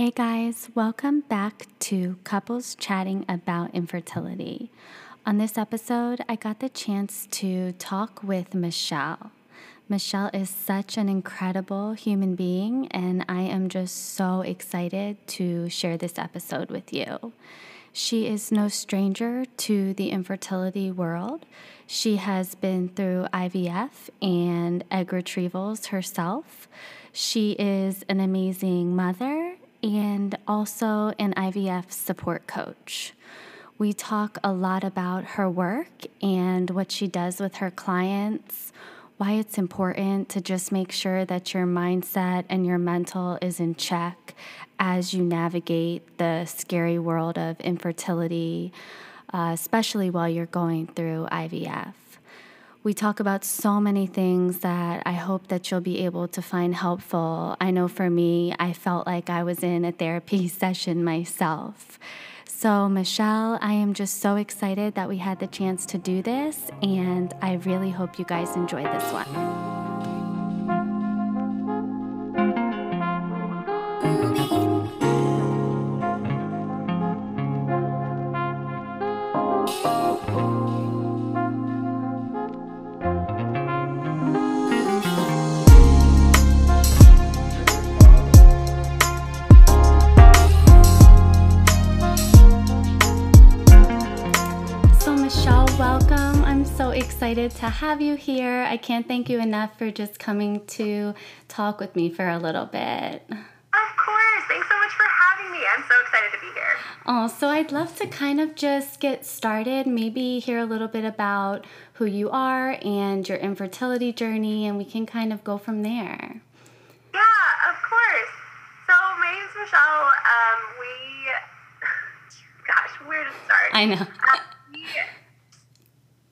Hey guys, welcome back to Couples Chatting About Infertility. On this episode, I got the chance to talk with Michelle. Michelle is such an incredible human being, and I am just so excited to share this episode with you. She is no stranger to the infertility world. She has been through IVF and egg retrievals herself. She is an amazing mother and also an IVF support coach. We talk a lot about her work and what she does with her clients, why it's important to just make sure that your mindset and your mental is in check as you navigate the scary world of infertility, uh, especially while you're going through IVF. We talk about so many things that I hope that you'll be able to find helpful. I know for me, I felt like I was in a therapy session myself. So, Michelle, I am just so excited that we had the chance to do this, and I really hope you guys enjoy this one. Excited to have you here. I can't thank you enough for just coming to talk with me for a little bit. Of course. Thanks so much for having me. I'm so excited to be here. Oh, so I'd love to kind of just get started, maybe hear a little bit about who you are and your infertility journey, and we can kind of go from there. Yeah, of course. So my name's Michelle. Um, we, gosh, where to start? I know. Um, we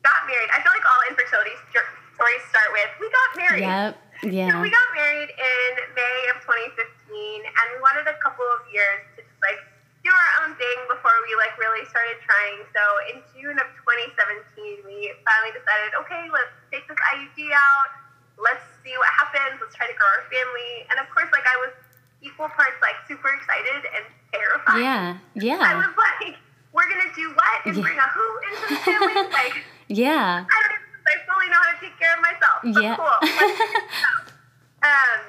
got married. I feel like all infertility st- stories start with we got married. Yep. So Yeah. we got married in May of 2015, and we wanted a couple of years to just like do our own thing before we like really started trying. So in June of 2017, we finally decided, okay, let's take this IUD out. Let's see what happens. Let's try to grow our family. And of course, like I was equal parts like super excited and terrified. Yeah. Yeah. I was like, we're gonna do what and Yeah. bring a who into the family? like Yeah. I don't if I fully know how to of myself. But Yeah. cool. Let's figure this out. um,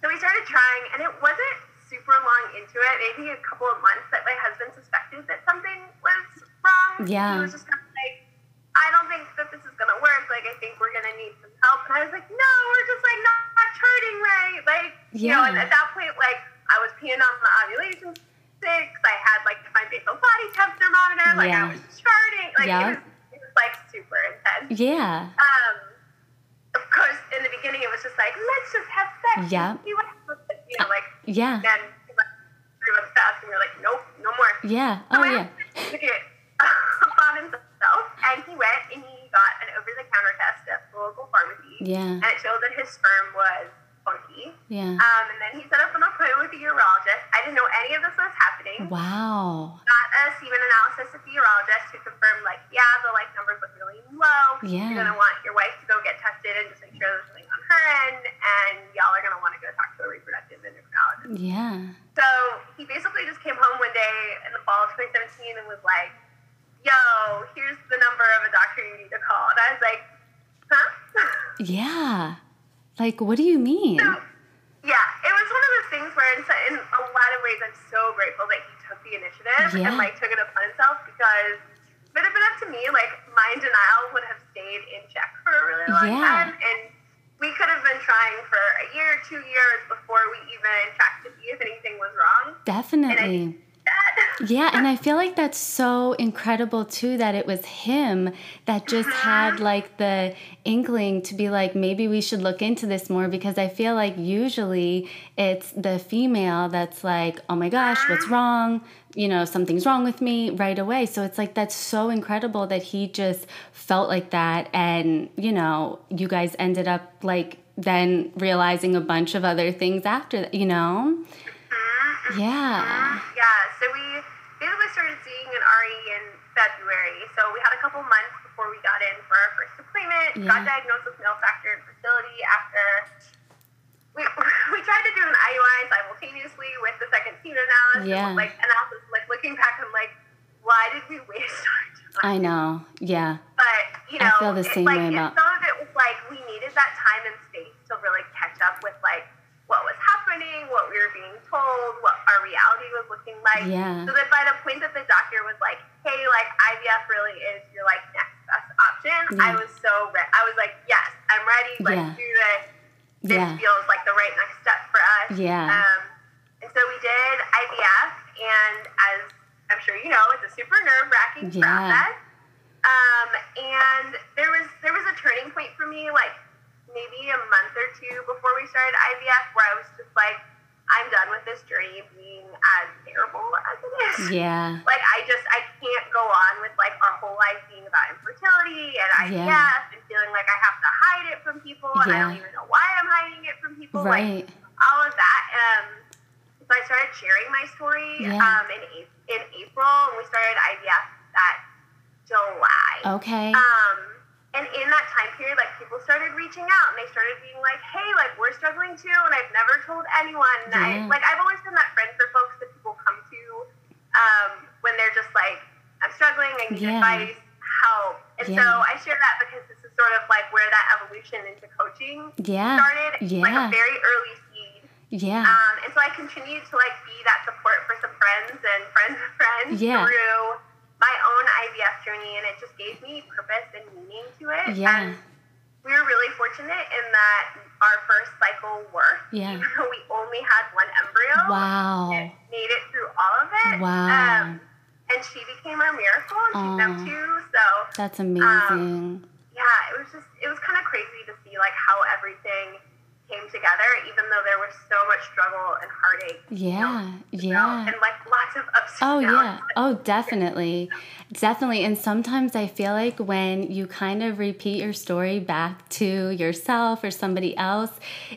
so we started trying, and it wasn't super long into it, maybe a couple of months, that my husband suspected that something was wrong. Yeah. He was just kind of like, I don't think that this is gonna work. Like, I think we're gonna need some help. And I was like, no, we're just like not, not charting right. Like, you know, and at that point, like, I was peeing on the ovulation sticks. I had like my basal body temp thermometer. Like, Yeah. I was charting. Like, Yeah. it, was, it was like super intense. Yeah. Um, of course, in the beginning, it was just like, let's just have sex. Yeah. and see what happens. You know, like, Yeah. then three months passed, and we were like, nope, no more. Yeah. Oh, yeah. husband took it upon himself, and he went and he got an over-the-counter test at the local pharmacy, Yeah. and it showed that his sperm was funky. Yeah. Um, and then he set up an appointment with a urologist. I didn't know any of this was happening. Wow. Got a semen analysis at the urologist to confirm, like, yeah, the like numbers look really low. Yeah. You're gonna want your wife to go get tested and just make sure there's nothing on her end, and y'all are gonna want to go talk to a reproductive endocrinologist. Yeah. So he basically just came home one day in the fall of 2017 and was like, "Yo, here's the number of a doctor you need to call." And I was like, "Huh?" Yeah. Like, what do you mean? So, yeah, it was one of those things where, in, in a lot of ways, I'm so grateful that he took the initiative Yeah. and like took it upon himself because if it had been up to me, like my denial would have stayed in check for a really long Yeah. time, and we could have been trying for a year, two years before we even checked to see if anything was wrong. Definitely. Yeah, and I feel like that's so incredible too that it was him that just uh-huh. had like the inkling to be like, maybe we should look into this more because I feel like usually it's the female that's like, oh my gosh, what's wrong? You know, something's wrong with me right away. So it's like, that's so incredible that he just felt like that. And, you know, you guys ended up like then realizing a bunch of other things after that, you know? Yeah. Yeah, so we basically started seeing an RE in February. So we had a couple months before we got in for our first appointment. Yeah. Got diagnosed with male factor infertility after we, we tried to do an IUI simultaneously with the second analysis, Yeah. like analysis, like looking back, I'm like, why did we waste our time? I know. Yeah. But you know, I feel the same like, way about- some of it was like we needed that time and space to really catch up with like what was happening, what we were being told, what our reality was looking like. Yeah. So that by the point that the doctor was like, "Hey, like IVF really is your like next best option," I was so re- I was like, "Yes, I'm ready. Let's Yeah. do this. This Yeah. feels like the right next step for us." Yeah. Um, and so we did IVF, and as I'm sure you know, it's a super nerve wracking Yeah. process. Um, and there was there was a turning point for me, like maybe a month or two before we started IVF, where I was just like, I'm done with this journey being as terrible as it is. Yeah. Like I just I can't go on with like our whole life being about infertility and IVF Yeah. and feeling like I have to hide it from people and I don't even know why I'm hiding it from people. Like Right. all of that. Um, so I started sharing my story Yeah. um, in in April, and we started IVF that July. Okay. Um, and in that time period, like people started reaching out, and they started being like, "Hey, like we're struggling too," and I've never told anyone. And I, like I've always been that friend for folks that people come to um, when they're just like, "I'm struggling, I need Yeah. advice, help." And so I share that because this is sort of like where that evolution into coaching Yeah. started, like Yeah. a very early seed. Yeah. Um, and so I continued to like be that support for some friends and friends of friends Yeah. through my own IVF journey, and it just gave me purpose and meaning to it. Yeah. And we were really fortunate in that our first cycle worked. Yeah. Even though we only had one embryo. Wow. It made it through all of it. Wow. Um, and she became our miracle, and she's now two. So That's um, amazing. yeah, it was just it was kind of crazy to see like how everything came together, even though there was so much struggle and heartache. Yeah. you know, Yeah. and like lots of ups. And oh, downs. Oh yeah. Oh definitely. Definitely. And sometimes I feel like when you kind of repeat your story back to yourself or somebody else,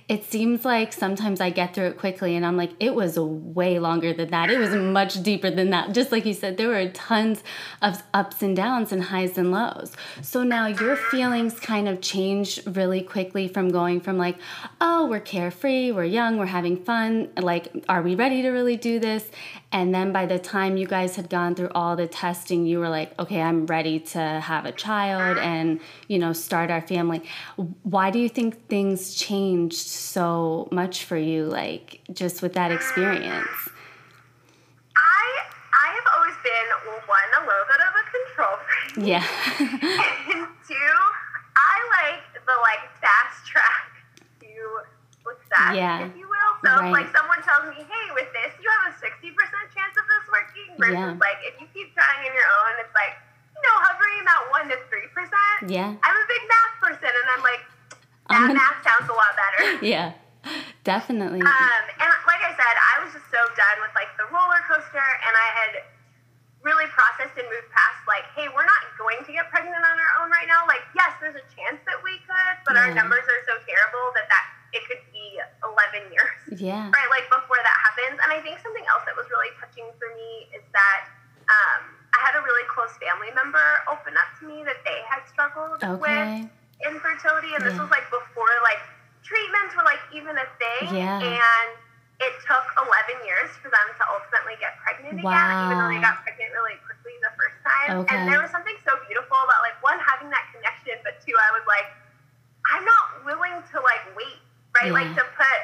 it seems like sometimes I get through it quickly and I'm like, it was way longer than that. It was much deeper than that. Just like you said, there were tons of ups and downs and highs and lows. So now your feelings kind of change really quickly from going from like, oh, we're carefree, we're young, we're having fun, like, are we ready to really do this? And then by the time you guys had gone through all the testing, you were like, okay, I'm ready to have a child and, you know, start our family. Why do you think things changed so much for you, like, just with that experience? I I have always been well, one a little bit of a control freak, Yeah. and two, I like the like fast track to success, Yeah. So if Right. like someone tells me, hey, with this you have a sixty percent chance of this working, versus Yeah. like if you keep trying on your own, it's like you know hovering about one to three percent. yeah. I'm a big math person, and I'm like that I'm gonna- math sounds a lot better. Yeah. Definitely. Um, and like I said, I was just so done with like the roller coaster, and I had really processed and moved past like, hey, we're not going to get pregnant on our own right now. Like, yes, there's a chance that we could, but our numbers are so terrible that that it could be 11 years, yeah. right? Like before that happens. And I think something else that was really touching for me is that um, I had a really close family member open up to me that they had struggled with infertility, and this was like before like treatments were like even a thing. Yeah. And it took 11 years for them to ultimately get pregnant again, even though they got pregnant really quickly the first time. Okay. And there was something so beautiful about like one having that connection, but two, I was like, I'm not willing to like wait, right? Like Yeah. to put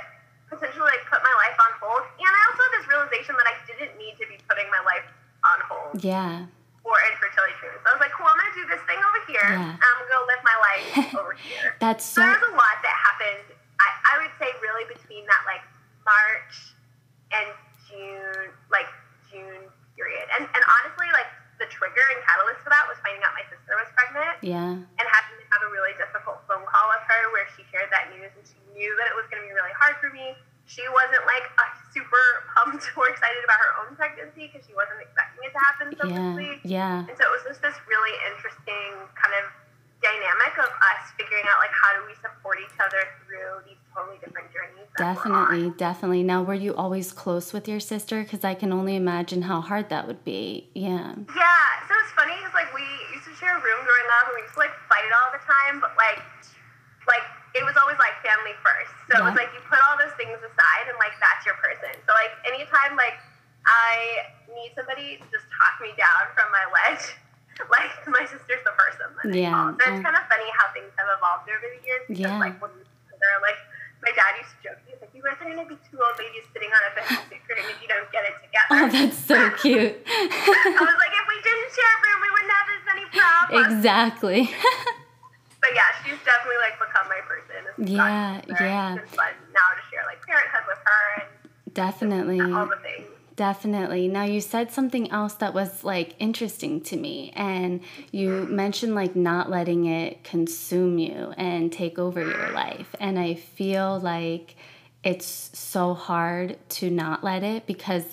potentially like put my life on hold. And I also had this realization that I didn't need to be putting my life on hold Yeah. Or infertility treatment. So I was like, cool, I'm gonna do this thing over here. Yeah. I'm gonna go live my life over here. That's So so. there's a lot that happened. I, I would say really between that like March and June, like June period. And and honestly, like the trigger and catalyst for that was finding out my sister was pregnant Yeah. and having to have a really difficult phone call with her where she shared that news and she knew that it was going to be really hard for me. She wasn't like a super pumped or excited about her own pregnancy because she wasn't expecting it to happen so Yeah. quickly. Yeah. And so it was just this really interesting kind of dynamic of us figuring out like how do we support each other through these totally different journeys. that we're on. Definitely, definitely. Now, were you always close with your sister? Because I can only imagine how hard that would be. Yeah. Yeah, so it's funny because like we used to share a room growing up and we used to like fight it all the time, but like like it was always like family first. So it was like you put all those things aside and like that's your person. So like anytime like I need somebody to just talk me down from my ledge. like my sister's the person that Yeah, I call. So it's kind of funny how things have evolved over the years. Because Yeah. like when they're like my dad used to joke, he's like, You guys are gonna be two old ladies sitting on a bench if you don't get it together. Oh, that's so cute. I was like, if we didn't share a room, we wouldn't have as many problems. exactly. But yeah, she's definitely like become my person. Yeah, yeah. It's fun now to share like parenthood with her Definitely. and all the things. Definitely. Now, you said something else that was like interesting to me, and you mentioned like not letting it consume you and take over your life. And I feel like it's so hard to not let it because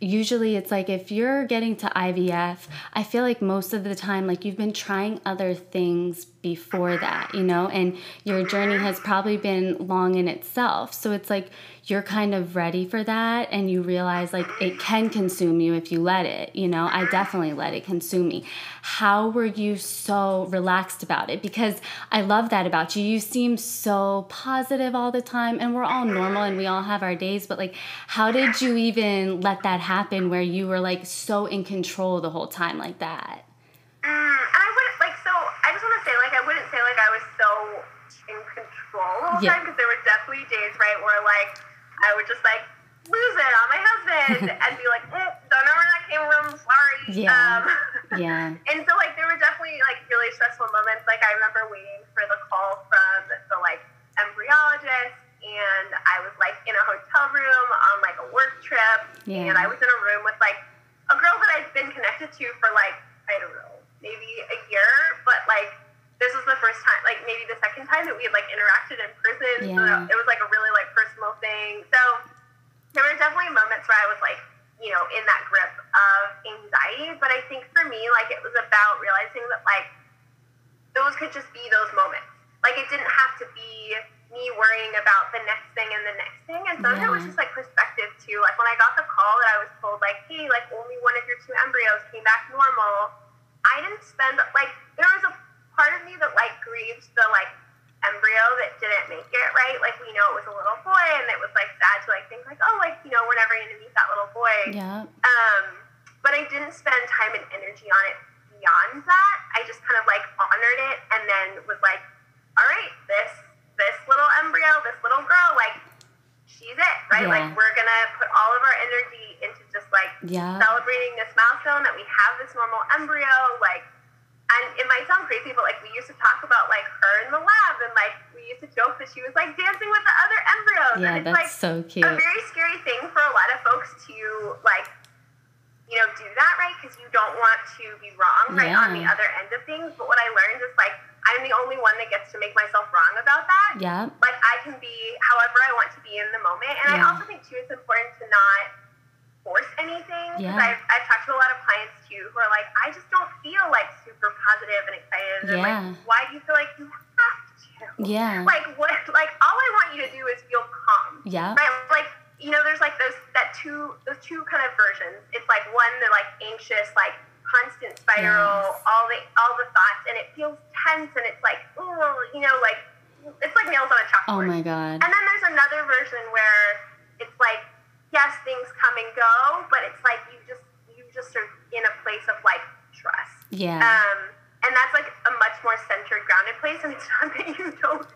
usually it's like if you're getting to IVF, I feel like most of the time, like you've been trying other things before that, you know, and your journey has probably been long in itself. So it's like you're kind of ready for that and you realize like it can consume you if you let it, you know. I definitely let it consume me. How were you so relaxed about it? Because I love that about you. You seem so positive all the time and we're all normal and we all have our days, but like how did you even let that happen where you were like so in control the whole time like that? Mm, I wouldn't like so. I just want to say like I wouldn't say like I was so in control the whole Yeah. time because there were definitely days right where like I would just like lose it on my husband and be like, mm, don't know where that came from. Sorry. Yeah. Um, Yeah. And so like there were definitely like really stressful moments. Like I remember waiting for the call from the like embryologist and I was like in a hotel room on like a work trip Yeah. and I was in a room with like a girl that I'd been connected to for like, I don't know, maybe a year, but like this was the first time, like maybe the second time that we had like interacted in person. So Yeah. it was like a really like personal thing. So there were definitely moments where I was like, you know, in that grip of anxiety. But I think for me, like, it was about realizing that, like, those could just be those moments. Like, it didn't have to be me worrying about the next thing and the next thing. And some of it was just like perspective, too. Like, when I got the call that I was told, like, hey, like, only one of your two embryos came back normal, I didn't spend, like, there was a part of me that, like, grieved the, like, embryo that didn't make it right. Like we know it was a little boy, and it was like sad to like think like, oh, like you know, we're never gonna meet that little boy. Yeah. Um, but I didn't spend time and energy on it beyond that. I just kind of like honored it, and then was like, all right, this this little embryo, this little girl, like she's it, right? Yeah. Like we're gonna put all of our energy into just like Yeah. celebrating this milestone that we have this normal embryo, like and it might sound crazy, but like we used to talk about like her in the lab and like we used to joke that she was like dancing with the other embryos. Yeah, and it's that's like so a very scary thing for a lot of folks to like, you know, do that, right? Because you don't want to be wrong, right, on the other end of things. But what I learned is like I'm the only one that gets to make myself wrong about that Yeah. like I can be however I want to be in the moment. And Yeah. I also think too it's important to not force anything. Because Yeah. I've, I've talked to a lot of clients too who are like, I just don't feel like super positive and excited. And Yeah. like, why do you feel like you have to? Yeah. Like what like all I want you to do is feel calm. Yeah. Right? Like you know, there's like those that two those two kind of versions. It's like one the like anxious, like constant spiral, Yes. all the all the thoughts, and it feels tense, and it's like, oh, you know, like it's like nails on a chalkboard. Oh my god. And then there's another version where it's like, yes, things come and go, but it's like you just you just are in a place of like trust. Yeah. Um, and that's like a much more centered, grounded place. And it's not that you don't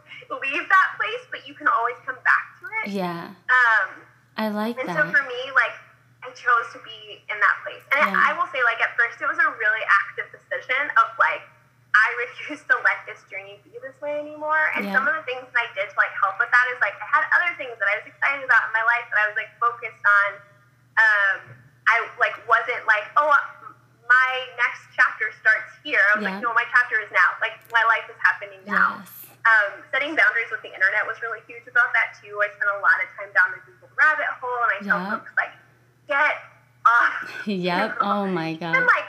leave that place, but you can always come back to it. Yeah. Um, I like and that. so for me, like, I chose to be in that place. And Yeah. I will say, like, at first it was a really active decision of, like, I refuse to let this journey be this way anymore. And Yeah. some of the things that I did to, like, help with that is, like, I had other things that I was excited about in my life that I was, like, focused on. Um, I, like, wasn't like, oh, my next chapter starts here. I was Yeah. like, no, my chapter is now. Like, my life is happening now yes. um, setting boundaries with the internet was really huge about that too. I spent a lot of time down the Google rabbit hole, and I tell Yeah. folks like, get off. Yep. Oh my god. And like,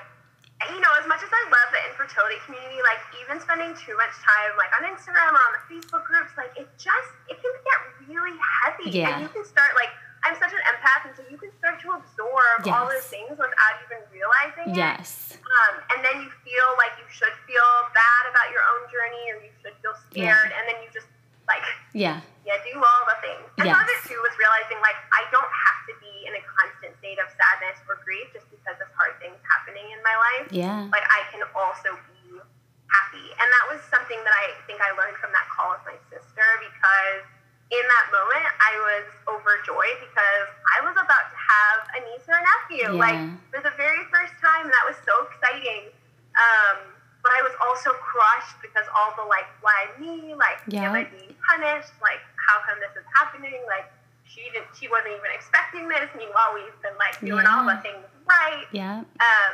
you know, as much as I love the infertility community, like even spending too much time like on Instagram or on the Facebook groups, like it just it can get really heavy, Yeah. and you can start like. I'm such an empath, and so you can start to absorb all Yes. those things without even realizing it. Yes. Um, and then you feel like you should feel bad about your own journey, or you should feel scared, and then you just like Yeah. yeah do all the things. And of it Yes. too was realizing like I don't have to be in a constant state of sad grief just because of hard things happening in my life. Yeah. Like I can also be happy. And that was something that I think I learned from that call with my sister because in that moment I was overjoyed because I was about to have a niece or a nephew. Yeah. Like for the very first time, that was so exciting. Um, but I was also crushed because all the like, why me? Like, Yeah. am I being punished? Like, how come this is happening? Like, she didn't, she wasn't even expecting this. Meanwhile, we've been like doing all the things right. Yeah. Um,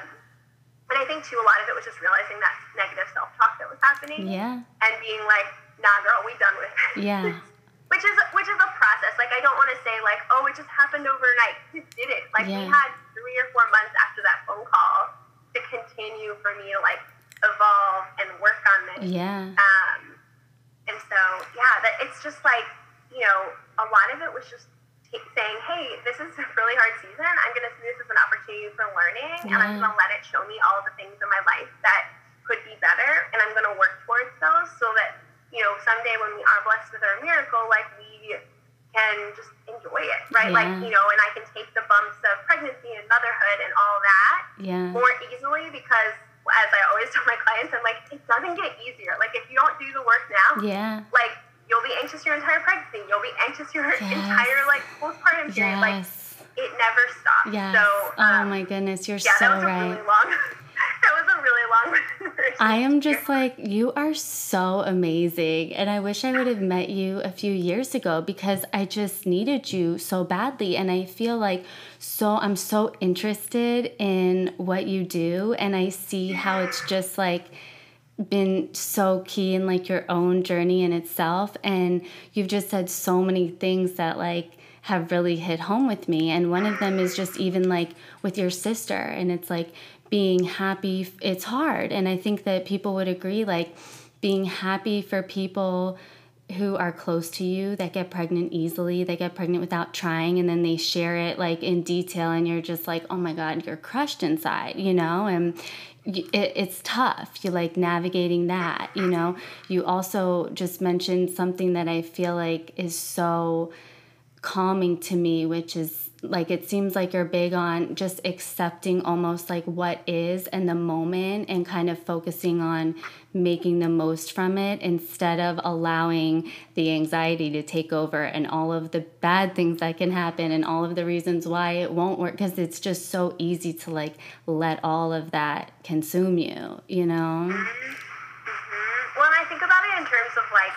but I think too, a lot of it was just realizing that negative self talk that was happening Yeah. and being like, nah, girl, we done with it. Yeah. which is which is a process. Like I don't want to say like, oh, it just happened overnight. It did it. Like we had three or four months after that phone call to continue for me to like evolve and work on this. Yeah. Um, and so yeah, that it's just like you know, a lot of it was just saying, hey, this is a really hard season. I'm going to see this as an opportunity for learning, and I'm going to let it show me all the things in my life that could be better, and I'm going to work towards those so that you know someday when we are blessed with our miracle, like we can just enjoy it, right? Like you know, and I can take the bumps of pregnancy and motherhood and all that Yeah. more easily because. As I always tell my clients, I'm like, it doesn't get easier. Like, if you don't do the work now, Yeah. like you'll be anxious your entire pregnancy. You'll be anxious your Yes. entire like postpartum period. Like it never stops. Yes. So oh um, my goodness, you're yeah, so that was a right. really long. that was a really long. I am just like, you are so amazing. And I wish I would have met you a few years ago because I just needed you so badly. And I feel like so, I'm so interested in what you do. And I see how it's just like, been so key in like your own journey in itself and you've just said so many things that like have really hit home with me and one of them is just even like with your sister and it's like being happy it's hard and i think that people would agree like being happy for people who are close to you that get pregnant easily they get pregnant without trying and then they share it like in detail and you're just like oh my god you're crushed inside you know and it, it's tough you like navigating that you know? You also just mentioned something that i feel like is so calming to me which is like it seems like you're big on just accepting almost like what is in the moment and kind of focusing on making the most from it instead of allowing the anxiety to take over and all of the bad things that can happen and all of the reasons why it won't work because it's just so easy to like let all of that consume you you know Mhm. Well, I think about it in terms of like,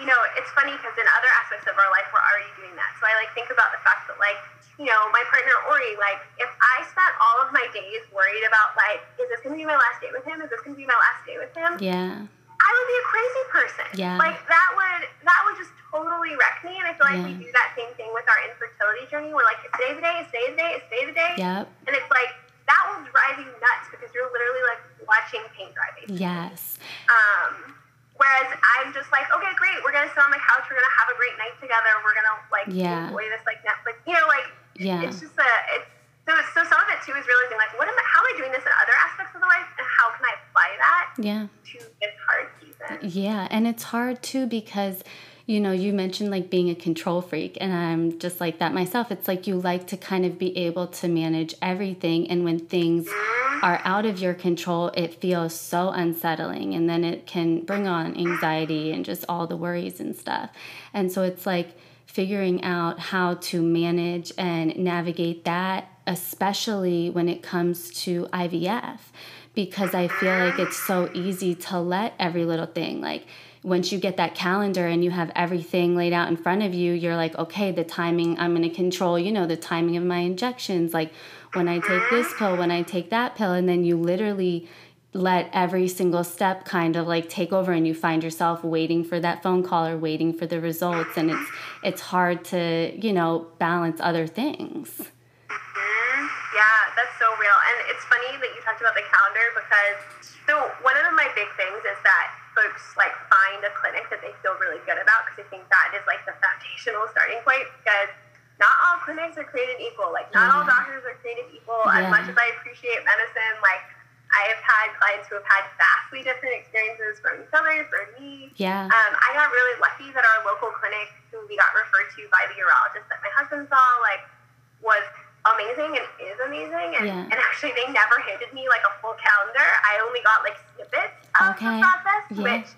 you know, it's funny because in other aspects of our life, we're already doing that. So I like think about the fact that like, you know, my partner Ori, like, if I spent all of my days worried about like, is this gonna be my last day with him? Is this gonna be my last day with him? yeah I would be a crazy person. Yeah. Like that would that would just totally wreck me. And I feel like we do that same thing with our infertility journey. We're like, it's today the day, it's today the day, it's today the day. yep And it's like that will drive you nuts because you're literally like watching paint dry basically. yes Um, whereas I'm just like, okay, great, we're gonna sit on the couch, we're gonna have a great night together, we're gonna like Yeah. enjoy this like Netflix, you know, like Yeah. it's just a it's so so some of it too is realizing like what am I, how am I doing this in other aspects of the life and how can I apply that yeah to this hard season? Yeah, and it's hard too because you know, you mentioned like being a control freak, and I'm just like that myself. It's like you like to kind of be able to manage everything, and when things mm-hmm. are out of your control, it feels so unsettling, and then it can bring on anxiety and just all the worries and stuff. And so it's like figuring out how to manage and navigate that, especially when it comes to IVF because I feel like it's so easy to let every little thing like once you get that calendar and you have everything laid out in front of you, you're like, okay, the timing, I'm going to control, you know, the timing of my injections. Like when I take this pill, when I take that pill. And then you literally let every single step kind of like take over and you find yourself waiting for that phone call or waiting for the results. And it's, it's hard to, you know, balance other things. Mhm. Yeah, that's so real. And it's funny that you talked about the calendar because so one of my big things is that folks like find a clinic that they feel really good about because I think that is like the foundational starting point because not all clinics are created equal. Like not all doctors are created equal. As much as I appreciate medicine, like I have had clients who have had vastly different experiences from each other, from me. Yeah. Um, I got really lucky that our local clinic, who we got referred to by the urologist that my husband saw, like was amazing and is amazing. And, Yeah. and actually, they never handed me like a full calendar. I only got like snippets of Okay. the process, Yeah. which,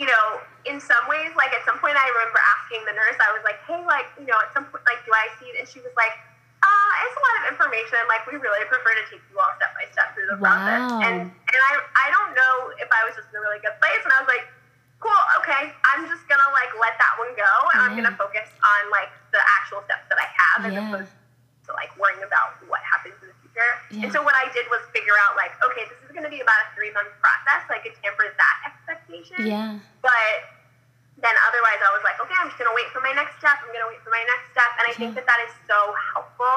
you know, in some ways, like at some point, I remember asking the nurse, I was like, hey, like, you know, at some point, like, do I see it? And she was like, uh, it's a lot of information. Like, we really prefer to take you all step by step through the process. And and I, I don't know if I was just in a really good place. And I was like, cool, okay, I'm just gonna like let that one go, and I'm gonna focus on like the actual steps that I have, as Yeah. opposed to like worrying about what happens in the future. Yeah. And so what I did was figure out like, okay, this is gonna be about a three month process, like I could that expectation. Yeah. But then otherwise, I was like, okay, I'm just gonna wait for my next step. I'm gonna wait for my next step, and I think that that is so helpful,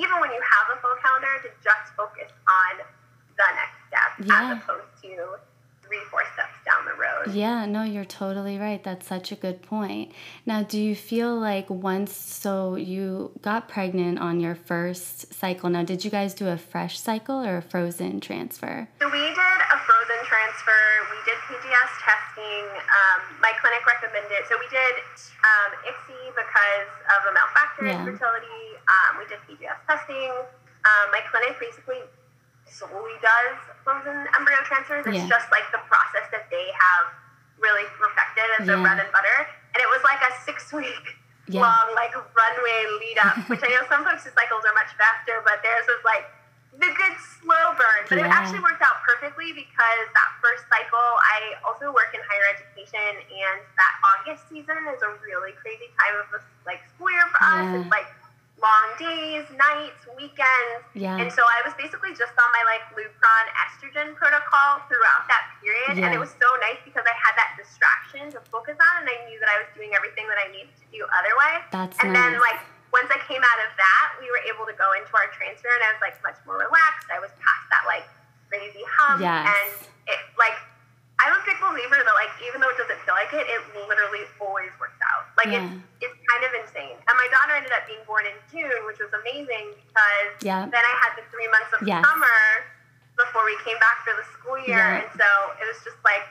even when you have a full calendar, to just focus on the next step Yeah. as opposed to three, four steps down the road. Yeah, no, you're totally right. That's such a good point. Now, do you feel like once, so you got pregnant on your first cycle. Now, did you guys do a fresh cycle or a frozen transfer? So we did a frozen transfer. We did PGS testing. Um, my clinic recommended. So we did um, ICSI because of a male factor Yeah. infertility. Um, we did PGS testing. Um, my clinic basically solely does frozen embryo transfers. It's Yeah. just like the process that they have really perfected as their bread and butter. And it was like a six week Yeah. long like runway lead up, which I know some folks' cycles are much faster, but theirs was like the good slow burn. But it actually worked out perfectly because that first cycle, I also work in higher education, and that August season is a really crazy time of the like school year for us. Yeah. It's like long days, nights, weekends. Yeah. And so I was basically just on my like Lupron estrogen protocol throughout that period. And it was so nice because I had that distraction to focus on and I knew that I was doing everything that I needed to do otherwise. That's and then like once I came out of that, we were able to go into our transfer and I was like much more relaxed. I was past that like crazy hump. Yes. And it like I'm a big believer that like even though it doesn't feel like it, it literally always works out. Like Yeah. it's it's kind of insane. And my daughter ended up being born in June, which was amazing because Yeah. then I had the three months of Yes. summer before we came back for the school year. Yeah. And so it was just like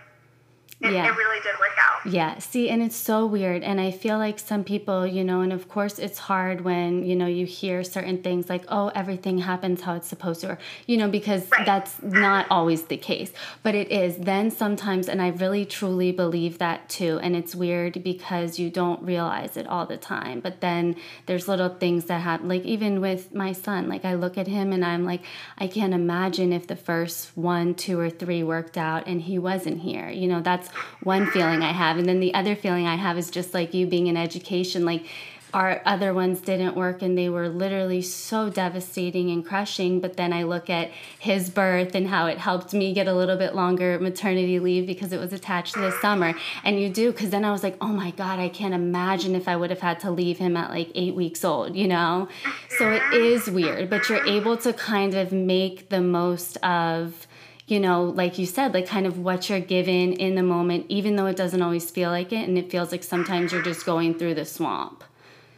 it, Yeah. it really did work out. Yeah, see, and it's so weird. And I feel like some people, you know, and of course it's hard when, you know, you hear certain things like, oh, everything happens how it's supposed to, or, you know, because Right. that's not always the case. But it is. Then sometimes, and I really truly believe that too. And it's weird because you don't realize it all the time. But then there's little things that happen, like even with my son, like I look at him and I'm like, I can't imagine if the first one, two, or three worked out and he wasn't here. You know, that's one feeling I have. And then the other feeling I have is just like you being in education, like our other ones didn't work and they were literally so devastating and crushing. But then I look at his birth and how it helped me get a little bit longer maternity leave because it was attached to the summer. And you do, because then I was like, oh my God, I can't imagine if I would have had to leave him at like eight weeks old, you know? So it is weird, but you're able to kind of make the most of you know, like you said, like kind of what you're given in the moment, even though it doesn't always feel like it. And it feels like sometimes you're just going through the swamp.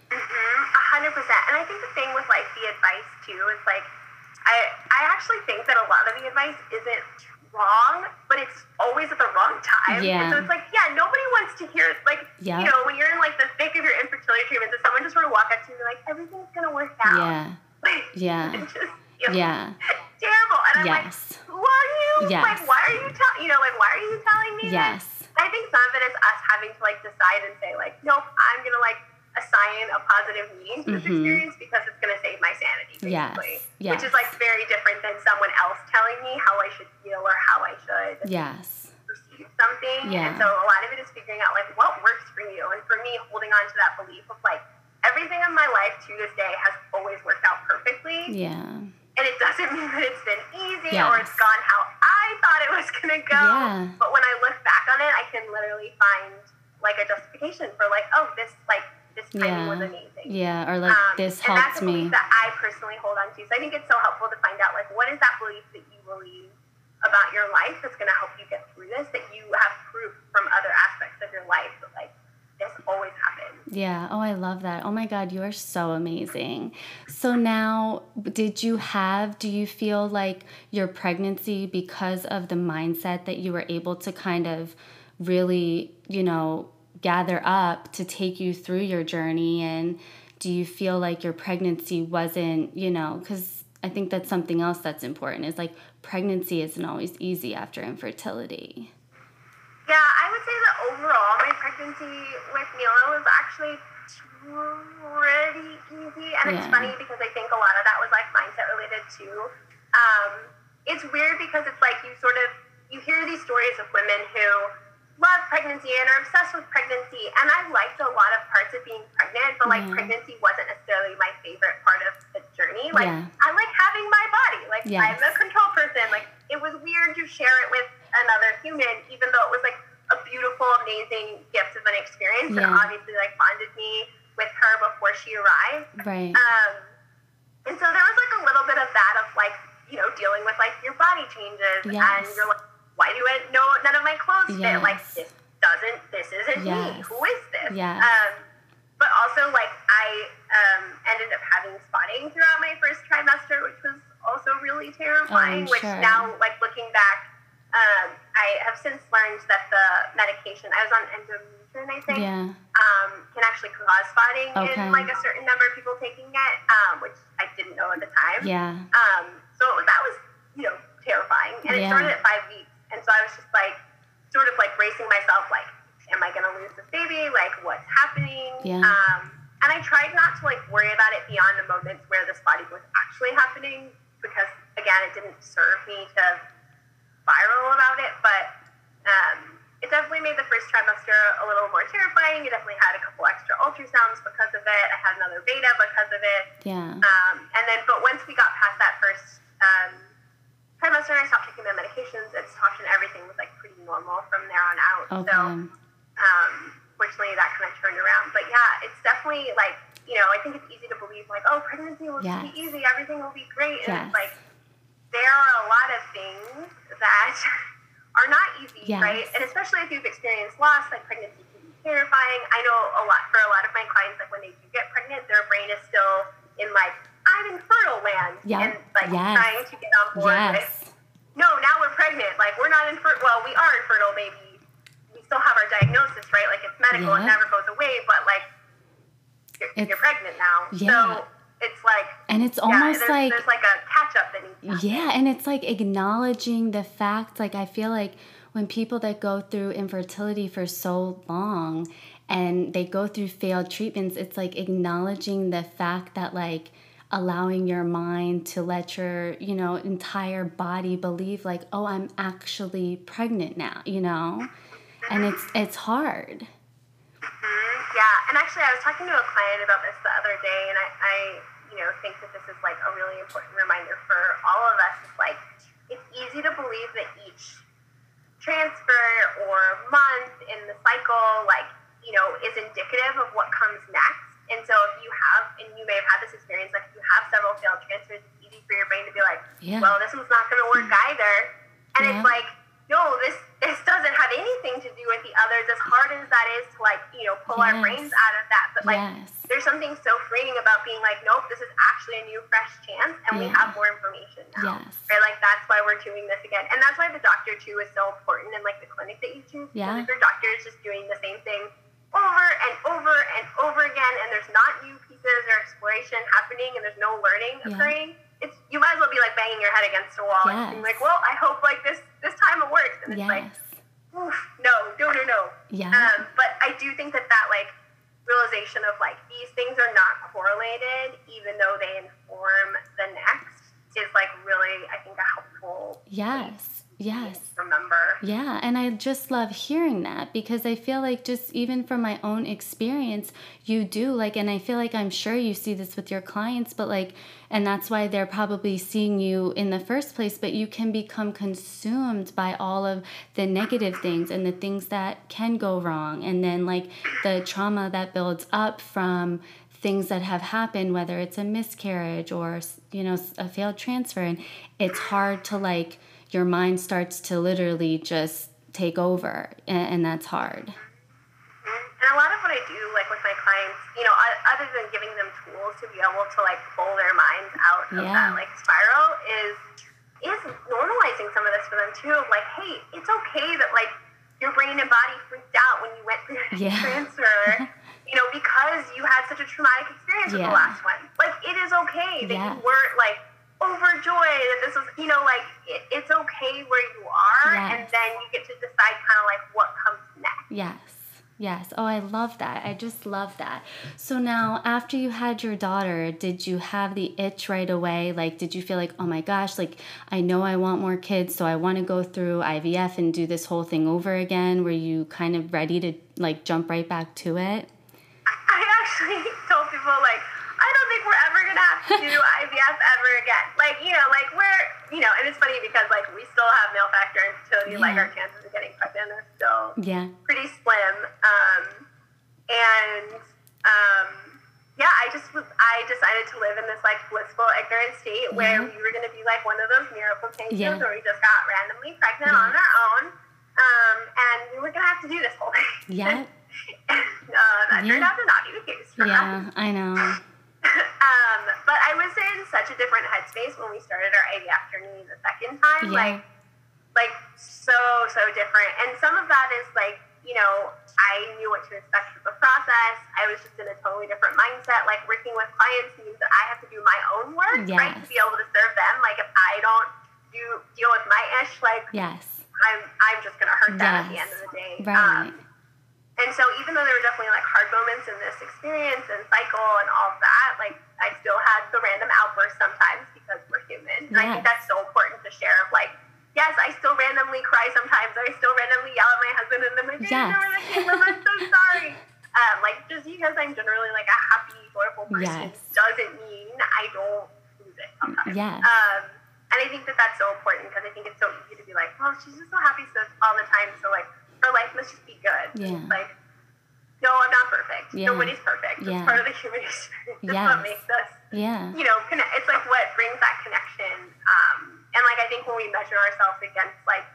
Mm-hmm, a hundred percent. And I think the thing with like the advice too is like, I I actually think that a lot of the advice isn't wrong, but it's always at the wrong time. Yeah. And so it's like, yeah, nobody wants to hear like, Yeah. you know, when you're in like the thick of your infertility treatment, that someone just sort of walk up to you and be like, everything's gonna work out. Yeah. Like, Yeah. just Yeah. terrible. And I'm like, Yes. who are you? Yes. Like, why are you telling? You know, like, why are you telling me? this? Yes. I think some of it is us having to like decide and say like, nope, I'm gonna like assign a positive meaning to this Mhm. experience because it's gonna save my sanity, Yes. basically. Yes. Which is like very different than someone else telling me how I should feel or how I should Yes. perceive something. Yeah. And so a lot of it is figuring out like what works for you. And for me, holding on to that belief of like everything in my life to this day has always worked out perfectly. Yeah. And it doesn't mean that it's been easy Yes. or it's gone how I thought it was gonna go. Yeah. But when I look back on it, I can literally find like a justification for like, oh, this like this timing was amazing. Yeah. Or like Um, this and that's helped a belief me. that I personally hold on to. So I think it's so helpful to find out like what is that belief that you believe about your life that's going to help you get through this. That you have proof from other aspects of your life that like this always. Yeah. Oh, I love that. Oh my God, you are so amazing. So now, did you have, do you feel like your pregnancy, because of the mindset that you were able to kind of really, you know, gather up to take you through your journey and do you feel like your pregnancy wasn't, you know, because I think that's something else that's important is like pregnancy isn't always easy after infertility. Yeah, I would say that overall my pregnancy with Mila was actually pretty easy. And yeah. it's funny because I think a lot of that was like mindset related too. Um, it's weird because it's like you sort of you hear these stories of women who love pregnancy and are obsessed with pregnancy. And I liked a lot of parts of being pregnant, but like yeah. pregnancy wasn't necessarily my favorite part of the journey. Like yeah. I like having my body. Like yes. I'm a control person. Like it was weird to share it with another human, even though it was like a beautiful, amazing gift of an experience yeah. and obviously like bonded me with her before she arrived. Right. Um, and so there was like a little bit of that of like, you know, dealing with like your body changes yes. and you're like why do it no none of my clothes yes. fit? Like this doesn't this isn't yes. me. Who is this? Yes. Um, but also like I um, ended up having spotting throughout my first trimester, which was also really terrifying. Oh, which sure. now, like looking back, um, I have since learned that the medication I was on endometrin, I think, yeah. um, can actually cause spotting okay. in like a certain number of people taking it, um, which I didn't know at the time. Yeah. Um, so that was you know terrifying, and yeah. it started at five weeks. And so I was just like, sort of like bracing myself, like, am I going to lose this baby? Like, what's happening? Yeah. Um, and I tried not to like worry about it beyond the moments where the spotting was actually happening because, again, it didn't serve me to spiral about it. But um, it definitely made the first trimester a little more terrifying. It definitely had a couple extra ultrasounds because of it. I had another beta because of it. Yeah. Um, and then, but once we got past that first um, trimester, I stopped taking my medications and stopped, and everything was like pretty normal from there on out. Okay. So, um, fortunately, that kind of turned around. But yeah, it's definitely like you know, I think it's easy to believe like, oh, pregnancy will yes. be easy, everything will be great, and yes. it's like there are a lot of things that are not easy, yes. right? And especially if you've experienced loss, like pregnancy can be terrifying. I know a lot for a lot of my clients, like when they do get pregnant, their brain is still in like I'm in fertile land yeah. and like yes. trying to get on board yes. with no, now we're pregnant. Like we're not infertile. Well, we are infertile, baby. We still have our diagnosis, right? Like it's medical. It never goes away. But like you're, you're pregnant now. Yeah. So it's like and it's almost yeah, there's, like there's like a Yeah, and it's like acknowledging the fact. Like I feel like when people that go through infertility for so long and they go through failed treatments, it's like acknowledging the fact that like allowing your mind to let your you know entire body believe like oh i'm actually pregnant now you know and it's it's hard mm-hmm. yeah and actually i was talking to a client about this the other day and i, I you know think that this is like a really important reminder for all of us it's like it's easy to believe that each transfer or month in the cycle like you know is indicative of what comes next and so if you have, and you may have had this experience, like if you have several failed transfers, it's easy for your brain to be like, yeah. well, this one's not going to work mm-hmm. either. And yeah. it's like, no, this this doesn't have anything to do with the others. As hard as that is to like, you know, pull yes. our brains out of that, but like, yes. there's something so freeing about being like, nope, this is actually a new, fresh chance, and yeah. we have more information now. Yes. Right? Like that's why we're doing this again, and that's why the doctor too is so important, and like the clinic that you choose. Yeah. Because your doctor is just doing the same thing over and over and over again, and there's not new pieces or exploration happening, and there's no learning yeah. occurring. It's you might as well be like banging your head against a wall yes. and being like, "Well, I hope like this this time it works." And it's yes. like, Oof, no, no, no, no. Yeah. Um, but I do think that that like realization of like these things are not correlated, even though they inform the next, is like really I think a helpful. Yes. Yes. Remember. Yeah, and I just love hearing that because I feel like just even from my own experience, you do like, and I feel like I'm sure you see this with your clients, but like, and that's why they're probably seeing you in the first place, but you can become consumed by all of the negative things and the things that can go wrong. And then like the trauma that builds up from things that have happened whether it's a miscarriage or you know a failed transfer and it's hard to like your mind starts to literally just take over, and, that's hard. Mm-hmm. And a lot of what I do, like with my clients, you know, other than giving them to be able to like pull their minds out of Yeah. that like spiral, is is normalizing some of this for them too. Of like, hey, it's okay that like your brain and body freaked out when you went through the Yeah. transfer. you know, because you had such a traumatic experience with Yeah. the last one. Like, it is okay that Yes. you weren't like overjoyed that this was, you know, like it, it's okay where you are, and then you get to decide kind of like what comes next. Yes. Yes. Oh, I love that. I just love that. So now, after you had your daughter, did you have the itch right away? Like, did you feel like, oh my gosh, like, I know I want more kids, so I want to go through IVF and do this whole thing over again? Were you kind of ready to, like, jump right back to it? I actually told people like, I don't think we're ever gonna have to do IVF ever again. Like, you know, like we're, you know, and it's funny because like we still have male factor infertility. Like our chances of getting pregnant are still Yeah. pretty slim. Um, and um, yeah, I just was, I decided to live in this like blissful, ignorant state where Yeah. we were gonna be like one of those miracle cases Yeah. where we just got randomly pregnant Yeah. on our own. Um, and we were gonna have to do this whole thing. Yeah. and, uh, that turned Yeah. out to not be the case for us. Yeah, I know. um, but I was in such a different headspace when we started our IVF journey the second time. Yeah. Like, like so so different. And some of that is like, you know, I knew what to expect from the process. I was just in a totally different mindset. Like working with clients means that I have to do my own work, right, to be able to serve them. Like if I don't do deal with my ish, like Yes. I'm I'm just gonna hurt them at the end of the day. Right. Um, and so even though there were definitely like hard moments in this experience and cycle and all of that, like I still had the random outbursts sometimes because we're human. And I think that's so important to share of like, yes, I still randomly cry sometimes. I still randomly yell at my husband and like, I Yes. know where that came from. I'm so sorry. Um, like just because I'm generally like a happy, joyful person Yes. doesn't mean I don't lose it sometimes. Yes. Um, and I think that that's so important because I think it's so easy to be like, well, she's just so happy so all the time. So like her life must just be good. Yeah. Like, no, I'm not perfect. Yeah. Nobody's perfect. Yeah. It's part of the human experience. It's Yes. what makes us, Yeah. you know, connect. It's like what brings that connection. Um, and like I think when we measure ourselves against like,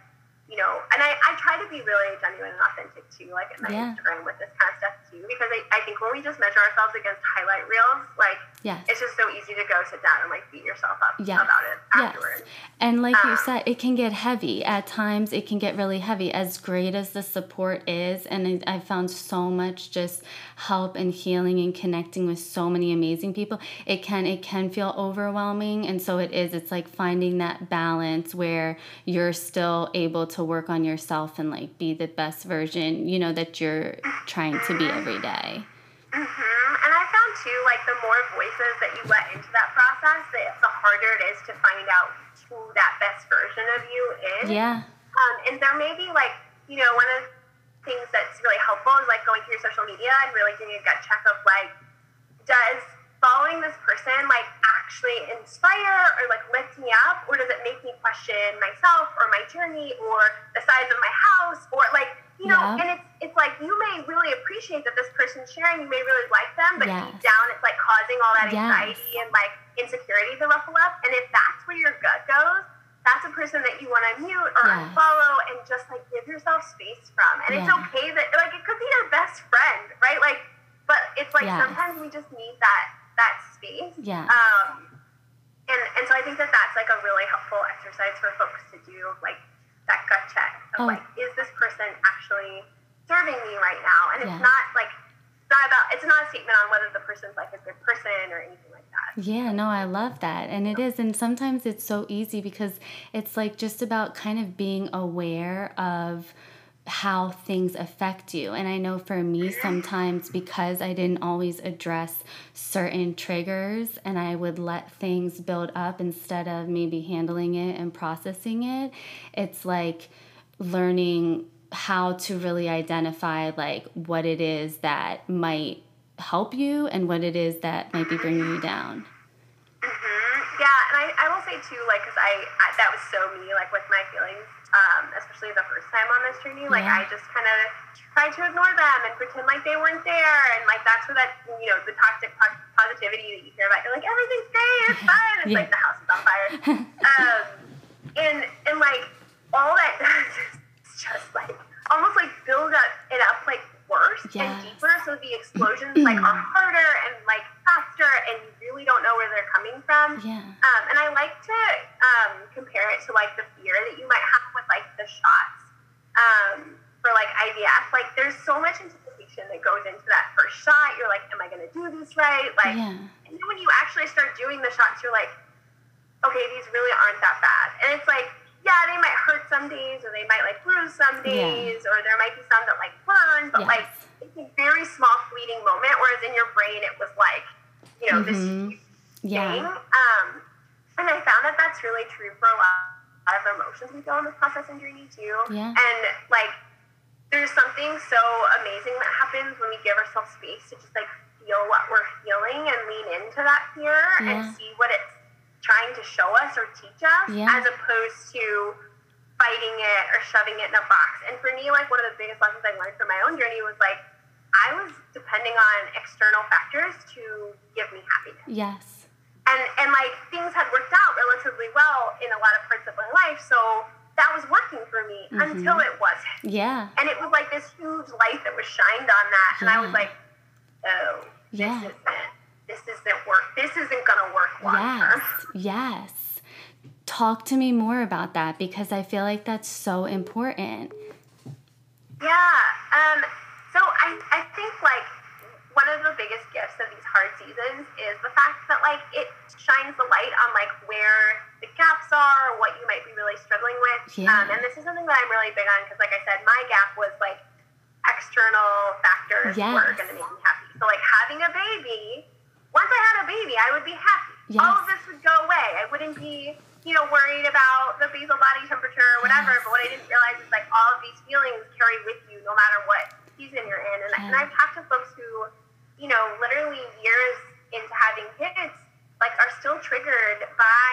you know, and I, I try to be really genuine and authentic too, like in my Yeah. Instagram with this kind of stuff too, because I, I think when we just measure ourselves against highlight reels, like Yes. it's just so easy to go sit down and like beat yourself up Yes. about it Yes. afterwards. And like you Um, said, it can get heavy. At times, it can get really heavy. As great as the support is, and I I found so much just help and healing and connecting with so many amazing people. It can it can feel overwhelming, and so it is. It's like finding that balance where you're still able to work on yourself and like be the best version, you know, that you're trying to be every day. Hmm And I found too, like the more voices that you let into that process, the, the harder it is to find out who that best version of you is. Yeah. Um, and there may be like, you know, one of the things that's really helpful is like going through your social media and really doing a gut check of like, does following this person like actually inspire or like lift me up, or does it make me question myself or my journey or the size of my house or like, you know, Yeah. and it's it's like you may really appreciate that this person's sharing, you may really like them, but Yes. deep down it's like causing all that Yes. anxiety and like insecurity to ruffle up. And if that's where your gut goes, that's a person that you want to mute or Yes. unfollow and just like give yourself space from. And it's okay that like it could be your best friend, right? Like, but it's like Yes. sometimes we just need that that space. Yeah. Um, and and so I think that that's like a really helpful exercise for folks to do, like that gut check of Oh. like, is this person actually serving me right now? And it's not like it's not about it's not a statement on whether the person's like a good person or anything like that. Yeah, no, I love that. And it is. And sometimes it's so easy because it's like just about kind of being aware of how things affect you. And I know for me, sometimes because I didn't always address certain triggers and I would let things build up instead of maybe handling it and processing it, it's like learning how to really identify like what it is that might help you and what it is that might be bringing you down. hmm Yeah, and I, I will say too, like, because I, I that was so me, like with my feelings, um, especially the first time on this journey. Like, Yeah. I just kind of tried to ignore them and pretend like they weren't there, and like that's where that you know the toxic po- positivity that you hear about. You're like, everything's great, it's fine. It's Yeah. like the house is on fire. um, and and like all that does is just like almost like build up it up like worse Yes. and deeper. So the explosions like are harder and like faster, and you really don't know where they're coming from. Yeah. Um, and I like to um, compare it to like the fear that you might have with like the shots um, for like IVF. Like there's so much anticipation that goes into that first shot. You're like, am I going to do this right? Like, Yeah. and then when you actually start doing the shots, you're like, okay, these really aren't that bad. And it's like, yeah, they might hurt some days, or they might like bruise some days, or there might be some that like burn, but like it's a very small, fleeting moment. Whereas in your brain, it was like, you know, this Mhm. huge Yeah. thing. Um, and I found that that's really true for a lot of emotions we feel in this process and journey too. Yeah. And like, there's something so amazing that happens when we give ourselves space to just like feel what we're feeling and lean into that fear Yeah. and see what it's trying to show us or teach us, Yeah. as opposed to fighting it or shoving it in a box. And for me, like one of the biggest lessons I learned from my own journey was like I was depending on external factors to give me happiness Yes. and and like things had worked out relatively well in a lot of parts of my life so that was working for me Mhm. until it wasn't Yeah. and it was like this huge light that was shined on that and i was like oh Yeah. this isn't this isn't work this isn't gonna work long term Yes. Yes. Talk to me more about that because I feel like that's so important. Yeah. Um, so I, I think like one of the biggest gifts of these hard seasons is the fact that like it shines the light on like where the gaps are, or what you might be really struggling with. Yeah. Um, and this is something that I'm really big on because, like I said, my gap was like external factors Yes. were going to make me happy. So like having a baby, once I had a baby, I would be happy. Yes. All of this would go away. I wouldn't be you know, worried about the basal body temperature or whatever. Yes. But what I didn't realize is like all of these feelings carry with you no matter what season you're in. And, and. I've talked to folks who, you know, literally years into having kids, like are still triggered by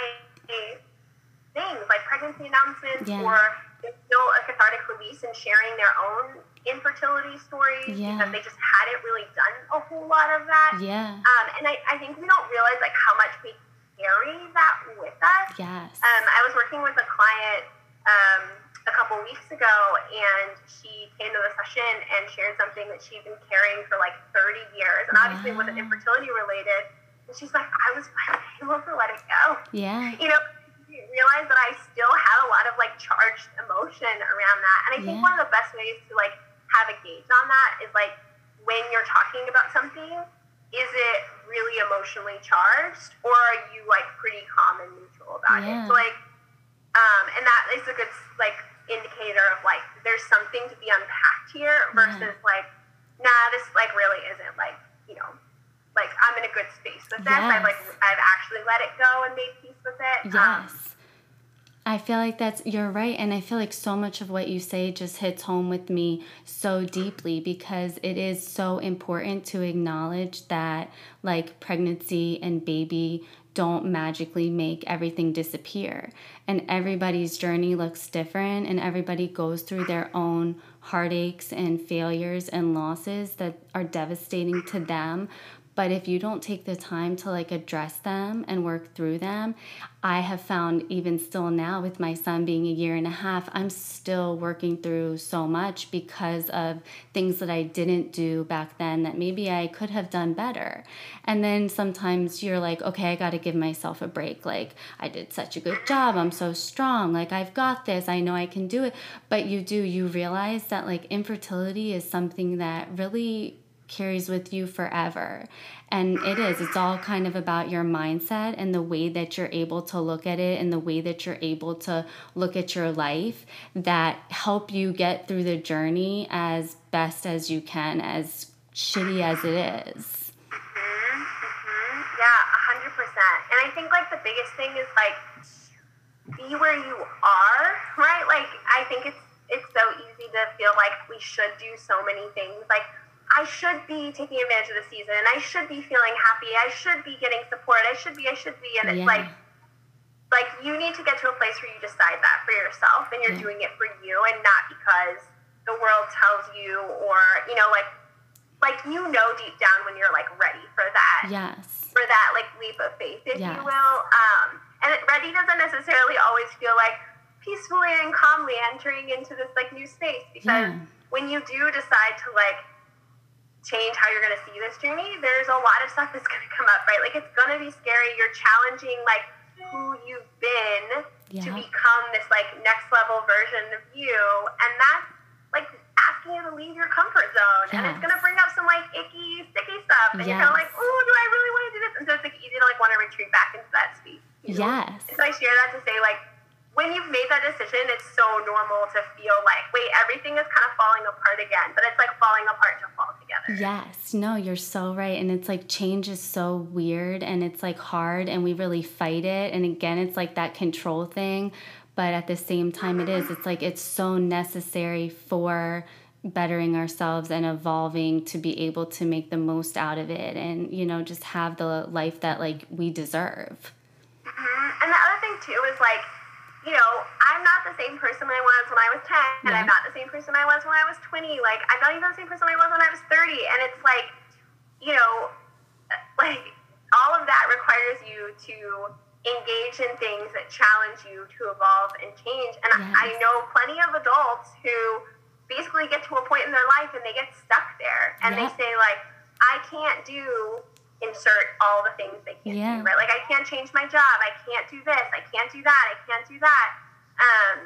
things like pregnancy announcements Yeah. or there's still a cathartic release in sharing their own infertility stories Yeah. because they just hadn't really done a whole lot of that. Yeah. Um, and I, I think we don't realize like how much we carry that with us. Yes. Um, I was working with a client um, a couple weeks ago, and she came to the session and shared something that she'd been carrying for like 30 years, and obviously wasn't infertility related. And she's like, I was finally able to let it go. yeah. You know, realize that I still had a lot of like charged emotion around that, and I think Yeah. one of the best ways to like have a gauge on that is like when you're talking about something is it really emotionally charged or are you like pretty calm and neutral about Yeah. it so like um and that is a good like indicator of like there's something to be unpacked here versus like nah this like really isn't like you know like i'm in a good space with this. I've like i've actually let it go and made peace with it. Um, Yes. I feel like that's you're right and I feel like so much of what you say just hits home with me so deeply because it is so important to acknowledge that like pregnancy and baby don't magically make everything disappear. And everybody's journey looks different and everybody goes through their own heartaches and failures and losses that are devastating to them but if you don't take the time to like address them and work through them i have found even still now with my son being a year and a half i'm still working through so much because of things that i didn't do back then that maybe i could have done better. And then sometimes you're like okay i got to give myself a break. Like i did such a good job. I'm so strong. Like i've got this. I know i can do it. But you do you realize that like infertility is something that really carries with you forever. And it is, it's all kind of about your mindset and the way that you're able to look at it and the way that you're able to look at your life that help you get through the journey as best as you can, as shitty as it is. Mhm, mhm. Yeah, a hundred percent. And I think like the biggest thing is like be where you are, right? Like I think it's it's so easy to feel like we should do so many things. Like I should be taking advantage of the season. I should be feeling happy. I should be getting support. I should be. I should be. And it's like like you need to get to a place where you decide that for yourself and you're Yeah. doing it for you and not because the world tells you or you know like like you know deep down when you're like ready for that Yes. for that like leap of faith, if Yes. you will. Um, and ready doesn't necessarily always feel like peacefully and calmly entering into this like new space because Yeah. when you do decide to like change how you're going to see this journey, there's a lot of stuff that's going to come up, right? Like it's going to be scary. You're challenging like who you've been to become this like next level version of you, and that's like asking you to leave your comfort zone, and it's gonna bring up some like icky, sticky stuff, and you're kind of like, Yes. oh, do I really want to do this? And so it's like easy to like want to retreat back into that space. you know? Yes. So I share that to say like. When you've made that decision, it's so normal to feel like, wait, everything is kind of falling apart again, but it's like falling apart to fall. Yes, no, you're so right. And it's like change is so weird and it's like hard and we really fight it. And again, it's like that control thing. But at the same time, it is. It's like it's so necessary for bettering ourselves and evolving to be able to make the most out of it and, you know, just have the life that like we deserve. Mhm. And the other thing too is like, you know, I'm not the same person I was when I was 10, and I'm mm-hmm. not the same person I was when I was 20. Like, I'm not even the same person I was when I was 30. And it's like, you know, like all of that requires you to engage in things that challenge you to evolve and change. And Yes. I know plenty of adults who basically get to a point in their life and they get stuck there, and Yep. they say like, I can't do insert all the things they can't Yeah. do, right? Like I can't change my job, I can't do this, I can't do that, I can't do that. Um,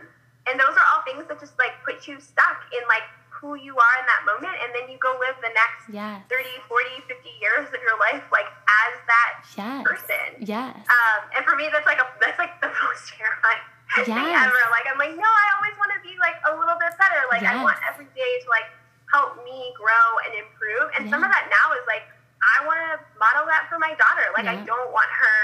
and those are all things that just like put you stuck in like who you are in that moment, and then you go live the next Yes. 30, 40, 50 years of your life like as that Yes. person. Yes. Um, and for me, that's like a that's like the most terrifying thing Yes. ever. Like I'm like, no, I always want to be like a little bit better. Like I want every day to like help me grow and improve. And some of that now is like I want to model that for my daughter. Like I don't want her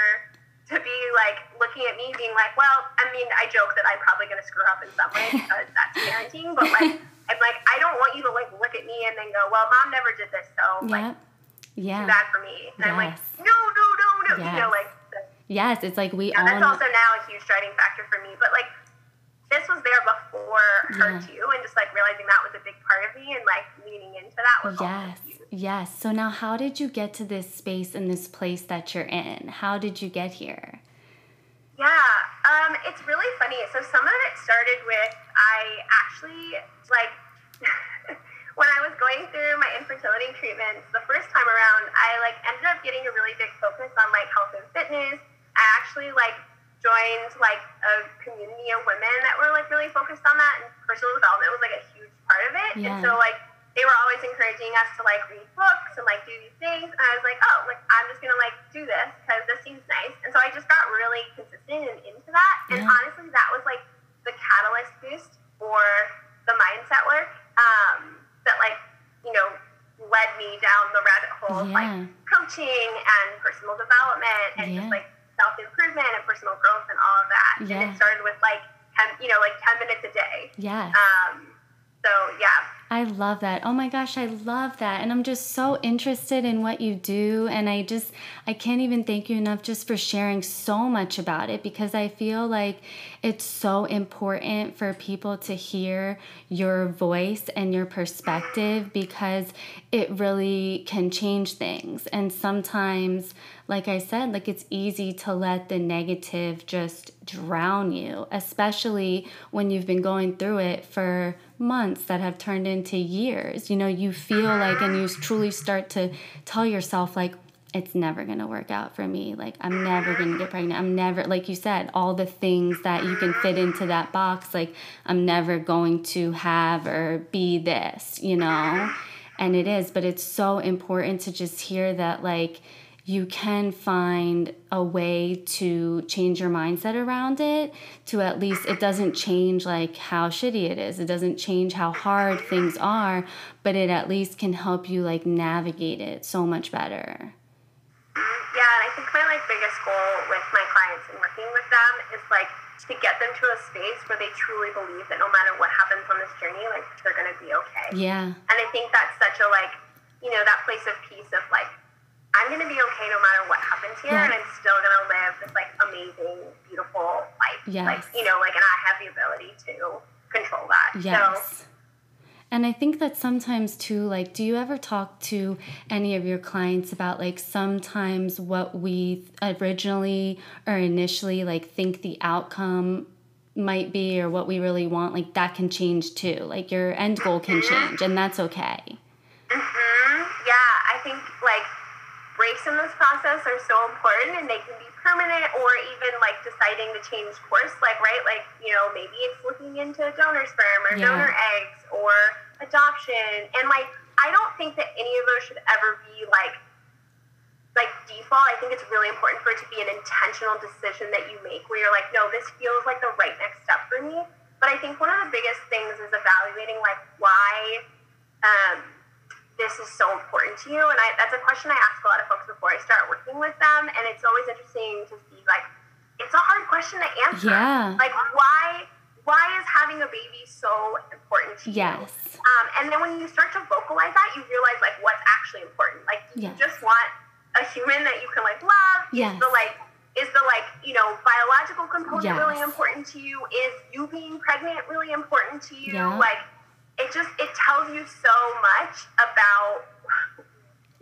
to be like looking at me being like, well, I mean, I joke that I'm probably gonna screw up in some way because that's parenting, but like. I'm like, I don't want you to like look at me and then go, well, mom never did this, so like Yeah. too bad for me. And I'm like, Yes. no, no, no, no. You know, like, Yes. It's like we yeah, all that's also now a huge driving factor for me. But like, this was there before her Yeah. too, and just like realizing that was a big part of me, and like leaning into that was Yes, also huge. Yes. So now, how did you get to this space and this place that you're in? How did you get here? Yeah, um, it's really funny. So some of it started with I actually like when I was going through my infertility treatments the first time around. I like ended up getting a really big focus on like health and fitness. I actually like joined like a community of women that were like really focused on that, and personal development was like a huge part of it. Yeah. And so like they were always encouraging us to like read books and like do these things. And I was like, oh, like I'm just gonna like do this because this seems nice. And so I just got really consistent and into that. And Yeah. honestly, that was like the catalyst boost for the mindset work um, that like you know led me down the rabbit hole of like coaching and personal development and Yeah. just like self improvement and personal growth and all of that. And it started with like ten, you know, like ten minutes a day. Yeah. Um, so yeah. I love that. Oh my gosh, I love that. And I'm just so interested in what you do. And I just, I can't even thank you enough just for sharing so much about it because I feel like it's so important for people to hear your voice and your perspective because it really can change things. And sometimes, like I said, like it's easy to let the negative just drown you, especially when you've been going through it for months that have turned into years. You know, you feel like, and you truly start to tell yourself, like, it's never gonna work out for me. Like, I'm never gonna get pregnant. I'm never, like you said, all the things that you can fit into that box, like, I'm never going to have or be this, you know? And it is, but it's so important to just hear that, like, you can find a way to change your mindset around it to at least it doesn't change like how shitty it is. It doesn't change how hard things are but it at least can help you like navigate it so much better. Mm, yeah, and I think my like biggest goal with my clients and working with them is like to get them to a space where they truly believe that no matter what happens on this journey, like they're gonna be okay. yeah. And I think that's such a like, you know, that place of peace of like, I'm gonna be okay no matter what happens here, and I'm still gonna live this like amazing, beautiful life. Yes. Like, you know, like, and I have the ability to control that. So yes and i think that sometimes too like do you ever talk to any of your clients about like sometimes what we originally or initially like think the outcome might be or what we really want like that can change too like your end goal can mm-hmm. change and that's okay hmm Yeah, I think like breaks in this process are so important and they can be permanent or even like deciding to change course. Like, right, like, you know, maybe it's looking into donor sperm or Yeah. donor eggs or adoption, and like I don't think that any of those should ever be like like default. I think it's really important for it to be an intentional decision that you make where you're like, no, this feels like the right next step for me. But I think one of the biggest things is evaluating like why um, this is so important to you. And I, that's a question I ask a lot of folks before I start working with them. And it's always interesting to see like it's a hard question to answer. Yeah. Like why why is having a baby so important to yes. you? Yes. Um, and then when you start to vocalize that, you realize like what's actually important. Like do yes. you just want a human that you can like love? Yes. Is the like is the like you know biological component yes. really important to you? Is you being pregnant really important to you? Yeah. Like it just it tells you so much about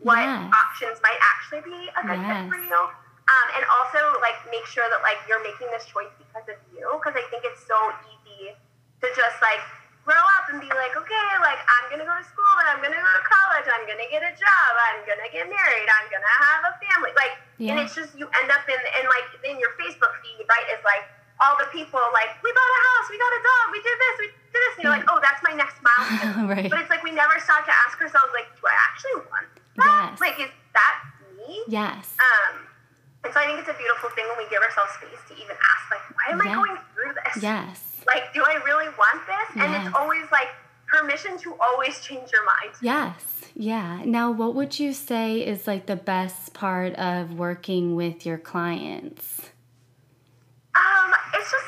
what yes. options might actually be a good fit for you. Um, and also like make sure that like you're making this choice because of you because I think it's so easy to just like grow up and be like, okay, like I'm gonna go to school, but I'm gonna go to college, I'm gonna get a job, I'm gonna get married, I'm gonna have a family, like, yeah. and it's just you end up in and like in your Facebook feed, right? Is like all the people like we bought a house, we got a dog, we did this, we this, and you're like, oh, that's my next milestone. right. But it's like we never stop to ask ourselves, like, do I actually want that? Yes. Like, is that me? Yes. Um. And so I think it's a beautiful thing when we give ourselves space to even ask, like, why am yes. I going through this? Yes like, do I really want this? And yes. it's always like permission to always change your mind. Yes. Yeah. Now, what would you say is like the best part of working with your clients? Um, it's just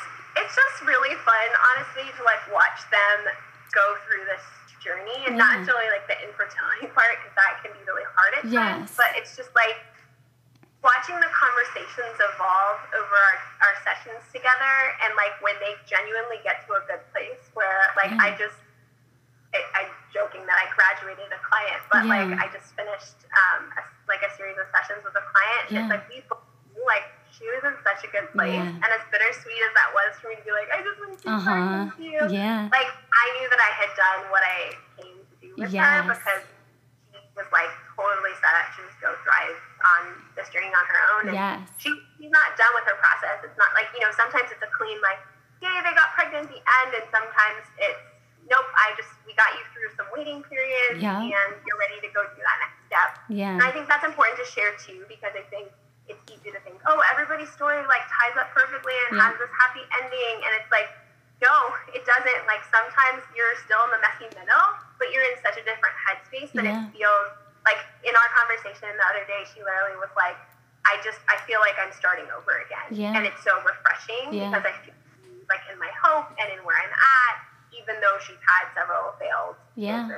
it's just really fun, honestly, to like watch them go through this journey, and yeah. not necessarily like the infertility part because that can be really hard at yes. times. But it's just like watching the conversations evolve over our, our sessions together and like when they genuinely get to a good place where like yeah. I just I, I'm joking that I graduated a client, but yeah. like I just finished um, a, like a series of sessions with a client. And it's like we like she was in such a good place, yeah. and as bittersweet as that was for me to be like, I just want to keep uh-huh. you. Yeah. Like I knew that I had done what I came to do with yes. her because she was like totally set up to just go thrive on this journey on her own. And yes. she, she's not done with her process. It's not like, you know, sometimes it's a clean, like, yay, they got pregnant at the end. And sometimes it's, nope, I just, we got you through some waiting periods yeah. and you're ready to go do that next step. Yeah. And I think that's important to share too, because I think it's easy to think, oh, everybody's story like ties up perfectly and yeah. has this happy ending. And it's like, no, it doesn't. Like sometimes you're still in the messy middle, but you're in such a different headspace that yeah. it feels like in our conversation the other day, she literally was like, I just, I feel like I'm starting over again. Yeah. And it's so refreshing yeah. because I feel like in my hope and in where I'm at, even though she's had several failed yeah.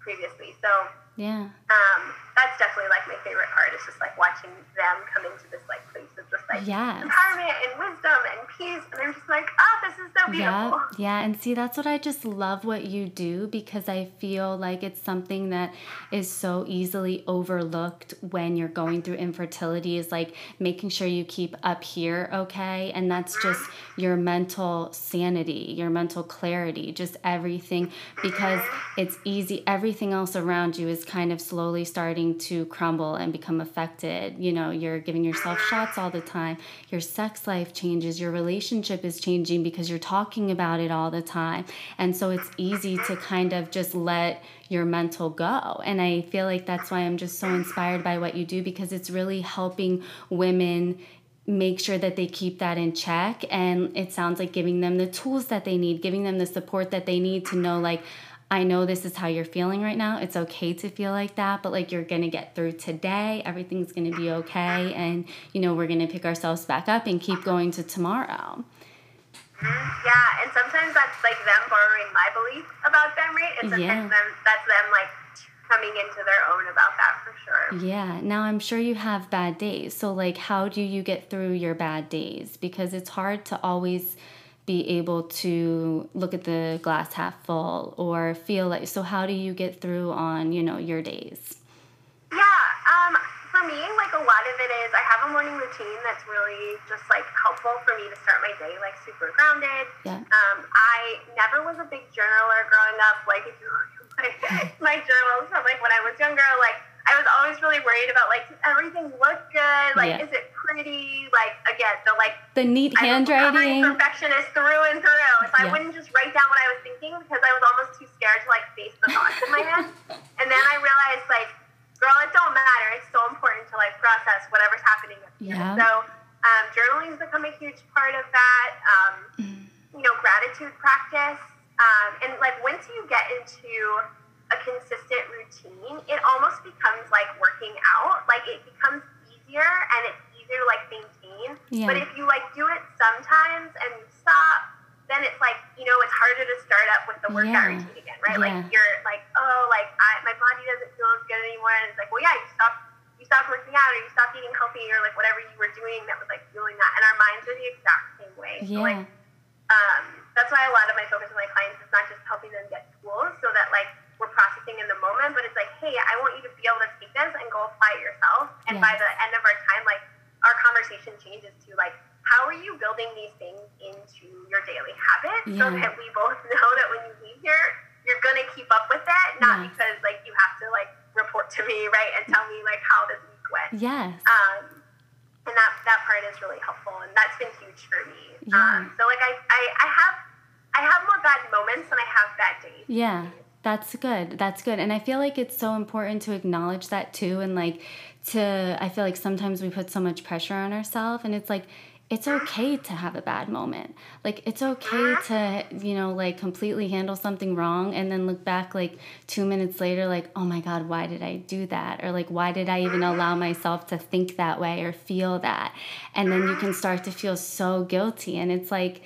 previously. So, yeah. Um, that's definitely like my favorite part is just like watching them come into this like place just like yes. empowerment and wisdom and peace. And I'm just like, oh, this is so beautiful. Yeah, yeah. And see, that's what I just love what you do because I feel like it's something that is so easily overlooked when you're going through infertility is like making sure you keep up here okay. And that's just your mental sanity, your mental clarity, just everything because it's easy. Everything else around you is kind of slowly starting to crumble and become affected. You know, you're giving yourself shots all the time. Your sex life changes, your relationship is changing because you're talking about it all the time. And so it's easy to kind of just let your mental go. And I feel like that's why I'm just so inspired by what you do because it's really helping women make sure that they keep that in check and it sounds like giving them the tools that they need giving them the support that they need to know like I know this is how you're feeling right now. It's okay to feel like that, but like you're going to get through today. Everything's going to be okay. And, you know, we're going to pick ourselves back up and keep going to tomorrow. Mm-hmm. Yeah, and sometimes that's like them borrowing my belief about them, right? And sometimes Yeah. them, that's them like coming into their own about that for sure. Yeah. Now I'm sure you have bad days. So, like, how do you get through your bad days? Because it's hard to always be able to look at the glass half full or feel like so how do you get through on you know your days Yeah, um, for me, like a lot of it is I have a morning routine that's really just like helpful for me to start my day like super grounded. Yeah. Um, I never was a big journaler growing up. Like if you look at my, my journals from like when I was younger, like I was always really worried about like, does everything look good? Like, Yeah. is it pretty? Like, again, the like The neat recovering handwriting. perfectionist through and through. So I wouldn't just write down what I was thinking because I was almost too scared to like face the thoughts in my head. And then I realized like, girl, it don't matter. It's so important to like process whatever's happening. Yeah. So um, journaling has become a huge part of that. Um, you know, gratitude practice. Um, and like once you get into a consistent routine, it almost becomes like working out. Like it becomes easier and it's easier to like maintain. Yeah. But if you like do it sometimes and you stop, then it's like, you know, it's harder to start up with the workout Yeah. routine again, right? Yeah. Like you're like, oh, like I, my body doesn't feel as good anymore. And it's like, well, yeah, you stopped you stopped working out or you stopped eating healthy or like whatever you were doing that was like fueling that. And our minds are the exact same way. So like Yeah. um, that's why a lot of my focus with my clients is not just helping them get tools so that like in the moment, but it's like, hey, I want you to be able to take this and go apply it yourself. And by the end of our time, like our conversation changes to like, how are you building these things into your daily habits so that we both know that when you leave here, you're gonna keep up with it, not Yes. because like you have to like report to me, right, and tell me like how this week went. Yes. Um, and that that part is really helpful, and that's been huge for me. Yeah. Um, so like I, I I have I have more bad moments than I have bad days. Yeah, that's good. That's good. And I feel like it's so important to acknowledge that too. And like to, I feel like sometimes we put so much pressure on ourselves and it's like, it's okay to have a bad moment. Like, it's okay to, you know, like completely handle something wrong and then look back like two minutes later, like, oh my God, why did I do that? Or like, why did I even allow myself to think that way or feel that? And then you can start to feel so guilty. And it's like,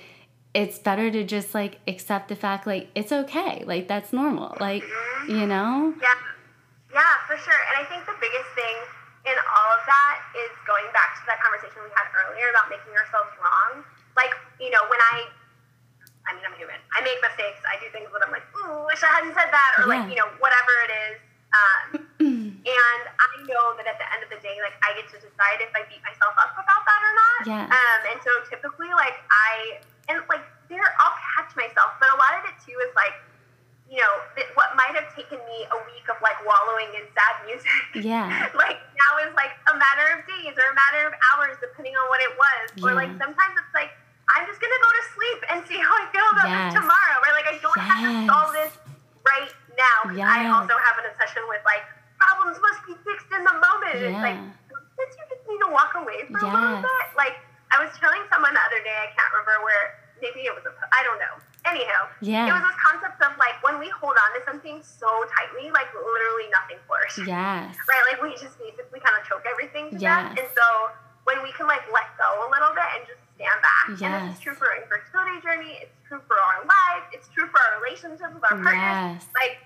it's better to just like accept the fact like it's okay like that's normal like you know Yeah, yeah, for sure. And I think the biggest thing in all of that is going back to that conversation we had earlier about making ourselves wrong. Like, you know, when I, I mean, I'm human. I make mistakes. I do things that I'm like, ooh, wish I hadn't said that, or like, you know, whatever it is. Um, and I know that at the end of the day, like, I get to decide if I beat myself up about that or not. Yeah. Um, and so typically, like, I, and like, there, I'll catch myself, but a lot of it too is like, you know, that what might have taken me a week of like wallowing in sad music, Yeah. like now is like a matter of days or a matter of hours, depending on what it was. Or like sometimes it's like I'm just gonna go to sleep and see how I feel about Yes. this tomorrow. Right? Like I don't have to solve this right now. 'cause I also have an obsession with like problems must be fixed in the moment. And It's like Yeah. sometimes you just need to walk away for a little Yes. bit. Like I was telling someone the other day, I can't remember where. Maybe it was a. I don't know. Anyhow, Yeah. it was this concept of like when we hold on to something so tightly, like literally nothing flourishes. yes Right? Like we just basically kind of choke everything to Yes. death. And so when we can like let go a little bit and just stand back, and Yes. this is true for our infertility journey, it's true for our lives, it's true for our relationships with our partners. Yes. Like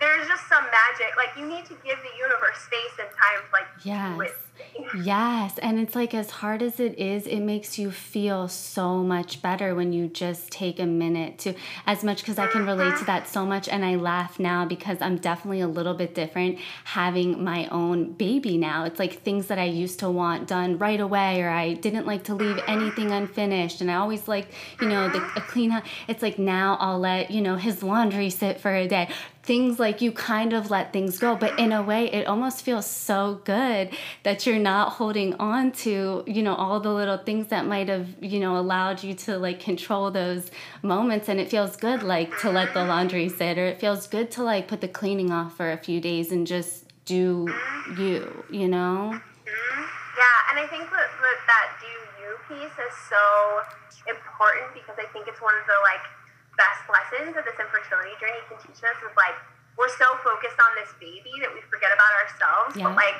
there's just some magic. Like you need to give the universe space and time to like Yes. thing. Yes, and it's like as hard as it is, it makes you feel so much better when you just take a minute to, as much because I can relate to mm-hmm. that so much. And I laugh now because I'm definitely a little bit different having my own baby now. It's like things that I used to want done right away, or I didn't like to leave mm-hmm. anything unfinished. And I always like, you know, the, a clean house. It's like now I'll let, you know, his laundry sit for a day things like you kind of let things go but in a way it almost feels so good that you're not holding on to you know all the little things that might have you know allowed you to like control those moments and it feels good like to let the laundry sit or it feels good to like put the cleaning off for a few days and just do you you know. Yeah, and I think that that do you piece is so important because I think it's one of the like best lessons that this infertility journey can teach us is like we're so focused on this baby that we forget about ourselves. Yeah. But like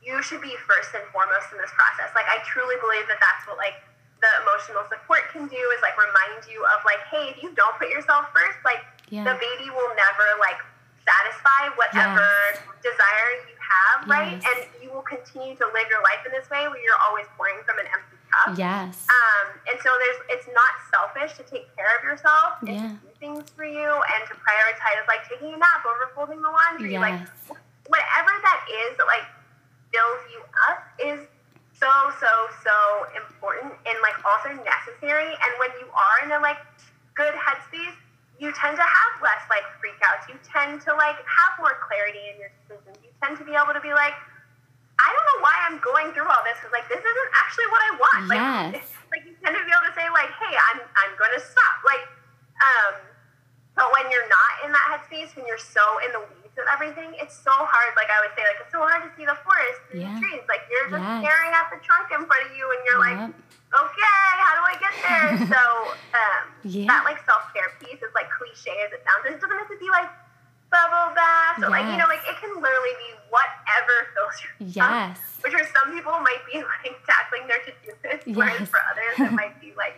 you should be first and foremost in this process. Like I truly believe that that's what like the emotional support can do is like remind you of like, hey, if you don't put yourself first, like Yeah. the baby will never like satisfy whatever Yes. desire you have, right? And you will continue to live your life in this way where you're always pouring from an empty yes Um, and so there's it's not selfish to take care of yourself and Yeah. do things for you and to prioritize like taking a nap over folding the laundry. Like Yes. whatever that is that like fills you up is so so so important and like also necessary. And when you are in a like good headspace, you tend to have less like freakouts. You tend to like have more clarity in your decisions. You tend to be able to be like, I don't know why I'm going through all this because like this isn't actually what I want. Like, Yes. like you tend to be able to say like, hey, I'm I'm going to stop. Like, um, but when you're not in that headspace, when you're so in the weeds of everything, it's so hard. Like I would say, like it's so hard to see the forest through Yeah. the trees. Like you're just Yes. staring at the trunk in front of you, and you're like, okay, how do I get there? so um, Yeah. that like self care piece is like cliche as it sounds. And it doesn't have to be like bubble bath or like you know, like it can literally be whatever fills your. Yes. Which for some people might be like tackling their to do list, whereas for others it might be like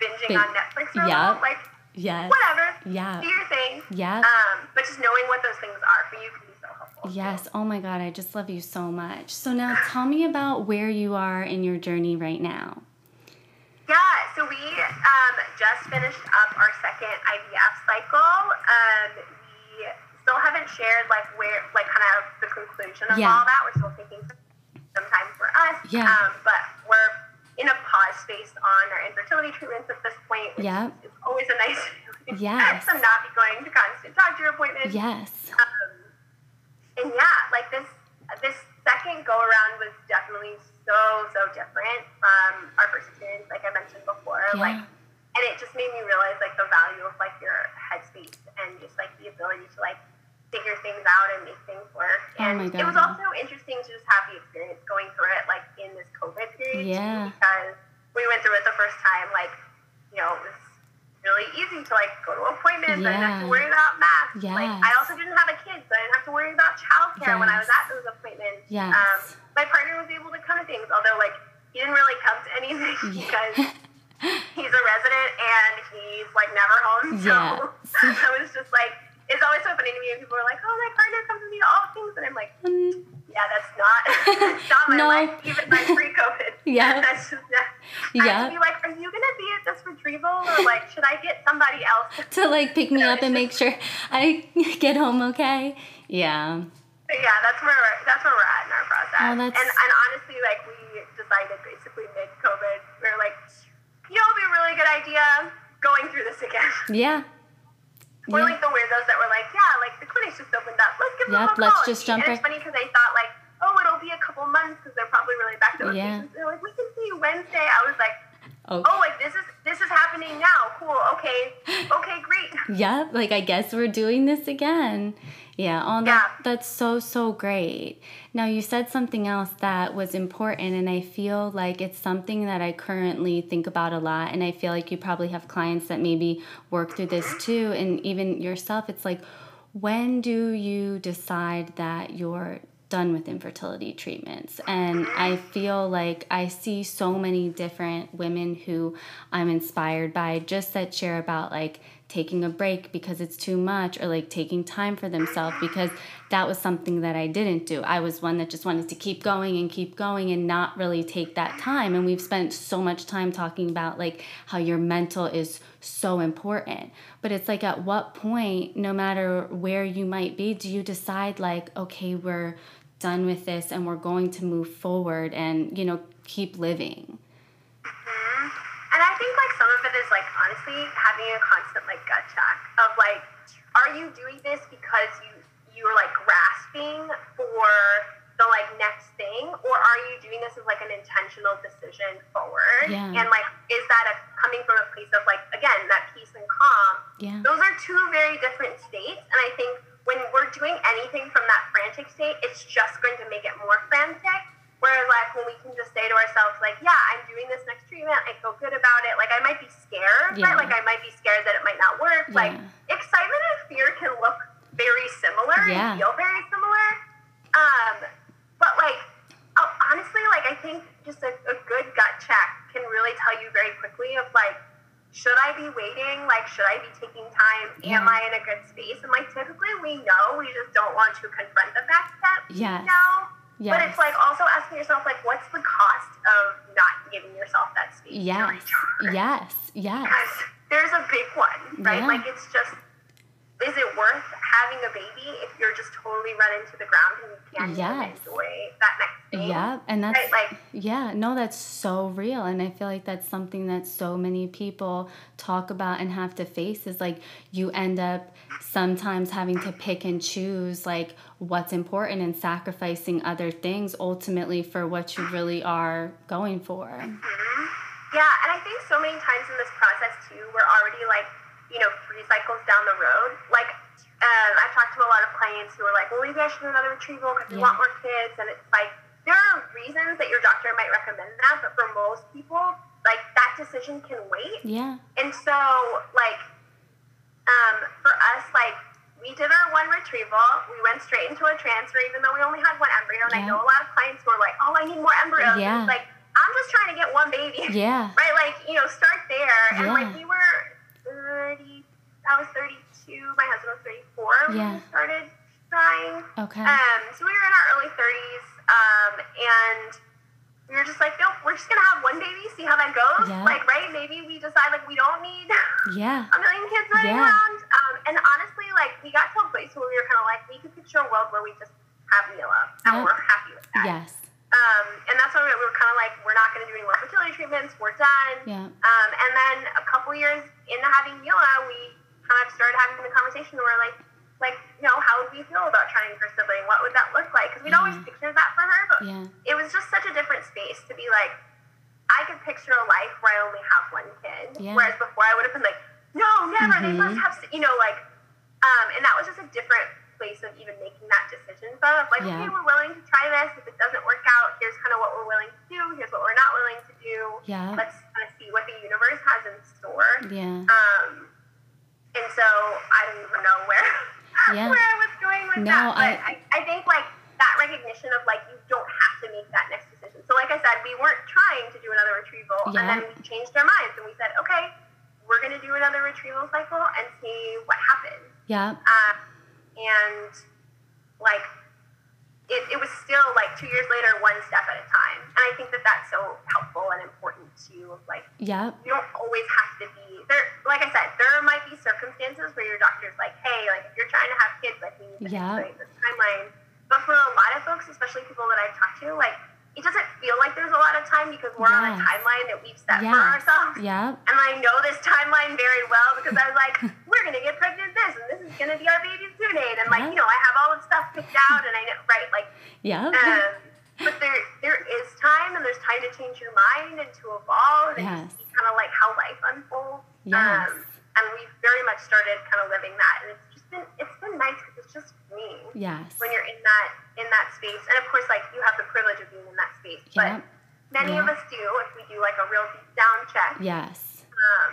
binging Bin- on Netflix or Yep. like Yes. whatever. Yeah. Do your thing. Yeah. Um, but just knowing what those things are for you can be so helpful. Yes. Oh my God. I just love you so much. So now tell me about where you are in your journey right now. Yeah, so we um, just finished up our second IVF cycle. Um, still haven't shared like where, like kind of the conclusion of Yeah. all that. We're still taking some time for us. Yeah. Um, but we're in a pause space on our infertility treatments at this point. Yeah. is always a nice feeling. Yes. to not be going to constant doctor appointments. Yes. Um, and yeah, like this this second go around was definitely so so different from our first experience, like I mentioned before. Yeah. Like, and it just made me realize like the value of like your headspace and just like the ability to like figure things out and make things work. Oh and my it was also interesting to just have the experience going through it like in this COVID period too, Yeah. because we went through it the first time like you know it was really easy to like go to appointments. I didn't have to worry about masks. Like I also didn't have a kid, so I didn't have to worry about childcare when I was at those appointments. Yes. Um, my partner was able to come to things, although like he didn't really come to anything because he's a resident and he's like never home. So Yes. I was just like, it's always so funny to me when people are like, "Oh, my partner comes to me to all things," and I'm like, Mm, "Yeah, that's not that's not my No. life, even my pre-COVID. Yeah. that's just not." I have to be like, "Are you gonna be at this retrieval, or like, should I get somebody else?" to like pick me up and make sure I get home okay. Yeah. But yeah, that's where we're, that's where we're at in our process. Oh, that's- And and honestly, like we decided basically mid COVID, we are like, you know, it'd be a really good idea going through this again. Yeah. We're Yeah. like the weirdos that were like, yeah, like the clinic's just opened up. Let's give them Yep, a let's call. just and jump it's right- funny because I thought like, oh, it'll be a couple months because they're probably really back to Yeah. patients. They're like, we can see you Wednesday. I was like, Oh. oh, like this is this is happening now. Cool. Okay. Okay. Great. Yep, like I guess we're doing this again. Yeah, oh, that, Yeah. that's so, so great. Now, you said something else that was important, and I feel like it's something that I currently think about a lot. And I feel like you probably have clients that maybe work through this mm-hmm. too, and even yourself. It's like, when do you decide that you're done with infertility treatments? And I feel like I see so many different women who I'm inspired by just that share about like taking a break because it's too much or like taking time for themselves because that was something that I didn't do. I was one that just wanted to keep going and keep going and not really take that time. And we've spent so much time talking about like how your mental is so important. But it's like at what point, no matter where you might be, do you decide like, okay, we're done with this and we're going to move forward and, you know, keep living? Mhm. And I think like some of it is like honestly having a constant like gut check of like, are you doing this because you you're like grasping for the like next thing, or are you doing this as like an intentional decision forward? Yeah. And like, is that a coming from a place of like again that peace and calm? Yeah. Those are two very different states, and I think when we're doing anything from that frantic state, it's just going to make it more frantic. Whereas, like, when we can just say to ourselves, like, yeah, I'm doing this next treatment, I feel good about it. Like, I might be scared, Yeah. right? Like, I might be scared that it might not work. Like, excitement and fear can look very similar Yeah. and feel very similar. Um, but like, oh, honestly, like, I think just a, a good gut check can really tell you very quickly of like, should I be waiting? Like, should I be taking time? Am I in a good space? And like, typically we know, we just don't want to confront the fact that Yes. we know. But it's like also asking yourself, like, what's the cost of not giving yourself that space Yes. Yes. Yes. Because there's a big one, right? Yeah. Like, it's just, is it worth having a baby if you're just totally run into the ground and you can't Yes. enjoy that next thing? Yeah, and that's Right, like yeah, no, that's so real, and I feel like that's something that so many people talk about and have to face is like you end up sometimes having to pick and choose like what's important and sacrificing other things ultimately for what you really are going for. Mhm. Yeah, and I think so many times in this process too, we're already like, you know, three cycles down the road. Like, um, I've talked to a lot of clients who are like, well, maybe I should do another retrieval because we Yeah. want more kids. And it's like, there are reasons that your doctor might recommend that, but for most people, like, that decision can wait. Yeah, And so, like, um, for us, like, we did our one retrieval. We went straight into a transfer, even though we only had one embryo. And I know a lot of clients who are like, "Oh, I need more embryos." Yeah. like, I'm just trying to get one baby, yeah, right? Like, you know, start there. And Yeah. like, we were thirty. I was thirty-two. My husband was thirty-four when Yeah. we started trying. okay, Um, so we were in our early 30s, um, and we were just like, nope, we're just gonna have one baby, see how that goes. Yeah. Like, right? Maybe we decide like we don't need yeah, a million kids running Yeah. around. Um, and honestly, like we got to a place where we were kind of like, we could picture a world where we just have Mila, and Yeah. we're happy with that. yes, Um, and that's why we were kind of like, we're not gonna do any more fertility treatments. We're done. yeah, Um, and then a couple years into having Mila, we kind of started having the conversation where like, like, you know, how would we feel about trying for sibling? What would that look like? Because we'd always pictured that for her, but yeah, it was just such a different space to be like, I could picture a life where I only have one kid, Yeah. whereas before I would have been like, no, never. They Mhm. must have, you know, like, um, and that was just a different place of even making that decision from. Like, Yeah. okay, we're willing to try this. If it doesn't work out, here's kind of what we're willing to do. Here's what we're not willing to do. yeah, Let's kind of see what the universe has in store. yeah, Um, so I don't even know where Yeah. where I was going with No, that. But I- I, I, think like that recognition of like you don't have to make that next decision. So like I said, we weren't trying to do another retrieval, Yeah. and then we changed our minds and we said, okay, we're gonna do another retrieval cycle and see what happens. yeah, Um, and like it, it was still like two years later, one step at a time. And I think that that's so helpful and important to like yeah, you don't always have to be there. Like I said, there might be circumstances where your doctor's like, "Hey, like if you're trying to have kids, like we need to Yeah. this timeline." But for a lot of folks, especially people that I've talked to, like it doesn't feel like there's a lot of time because we're on a timeline that we've set for ourselves. yeah, And I know this timeline very well because I was like, we're gonna get pregnant this, and this is gonna be our baby's due date, and like Yeah. you know, I have all this stuff picked out, and I know right, like yeah, um, but there there is time and there's time to change your mind and to evolve and Yes. to see kind of like how life unfolds. Yes. Um, and we've very much started kind of living that, and it's just been it's been nice because it's just me yes, when you're in that in that space. And of course, like you have the privilege of being in that space, yeah, but many of us do if we do like a real deep down check. yes. Um,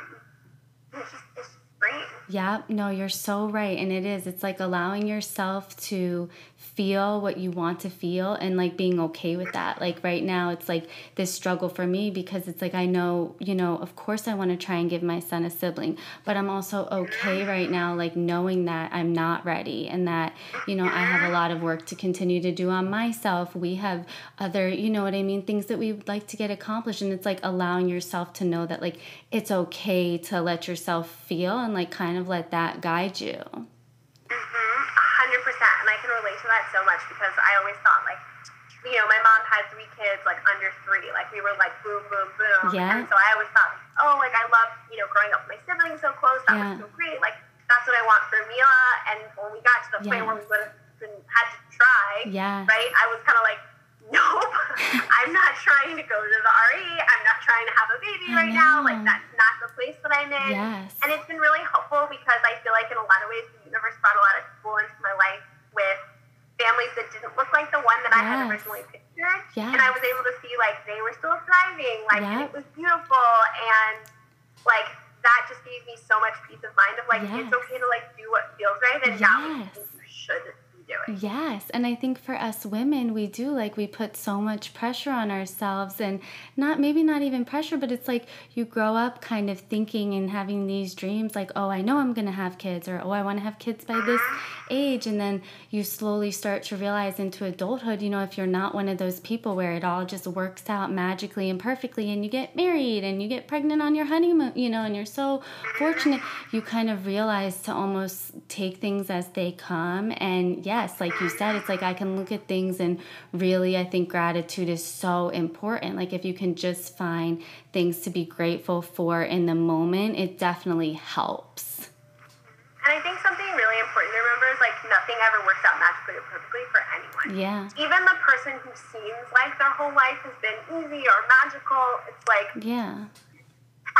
it's just it's great. Yeah, no, you're so right. And it is. It's like allowing yourself to feel what you want to feel and like being okay with that. Like right now, it's like this struggle for me because it's like I know, you know, of course I want to try and give my son a sibling, but I'm also okay right now, like knowing that I'm not ready and that, you know, I have a lot of work to continue to do on myself. We have other, you know what I mean, things that we would like to get accomplished. And it's like allowing yourself to know that like it's okay to let yourself feel and like kind of let that guide you. Mm-hmm, a hundred percent, and I can relate to that so much because I always thought like, you know, my mom had three kids like under three, like we were like boom, boom, boom, Yeah. and so I always thought, oh, like I love you know growing up with my siblings so close, that Yeah. was so great, like that's what I want for Mila. And when we got to the point where we would have been had to try, Yeah. right, I was kind of like. Nope, I'm not trying to go to the RE. I'm not trying to have a baby I right now. Like that's not the place that I'm in. Yes. And it's been really helpful because I feel like in a lot of ways the universe brought a lot of people into my life with families that didn't look like the one that I had originally pictured. Yes. And I was able to see like they were still thriving, like Yep. it was beautiful and like that just gave me so much peace of mind of like it's okay to like do what feels right and not what you should doing. Yes. And I think for us women, we do like we put so much pressure on ourselves and not maybe not even pressure, but it's like you grow up kind of thinking and having these dreams like, oh, I know I'm going to have kids or oh, I want to have kids by this uh-huh. age. And then you slowly start to realize into adulthood, you know, if you're not one of those people where it all just works out magically and perfectly and you get married and you get pregnant on your honeymoon, you know, and you're so fortunate, you kind of realize to almost take things as they come. And yes, like you said, it's like I can look at things and really, I think gratitude is so important. Like if you can just find things to be grateful for in the moment, it definitely helps. And I think something really important to remember is like nothing ever works out magically or perfectly for anyone. Yeah. Even the person who seems like their whole life has been easy or magical, it's like Yeah.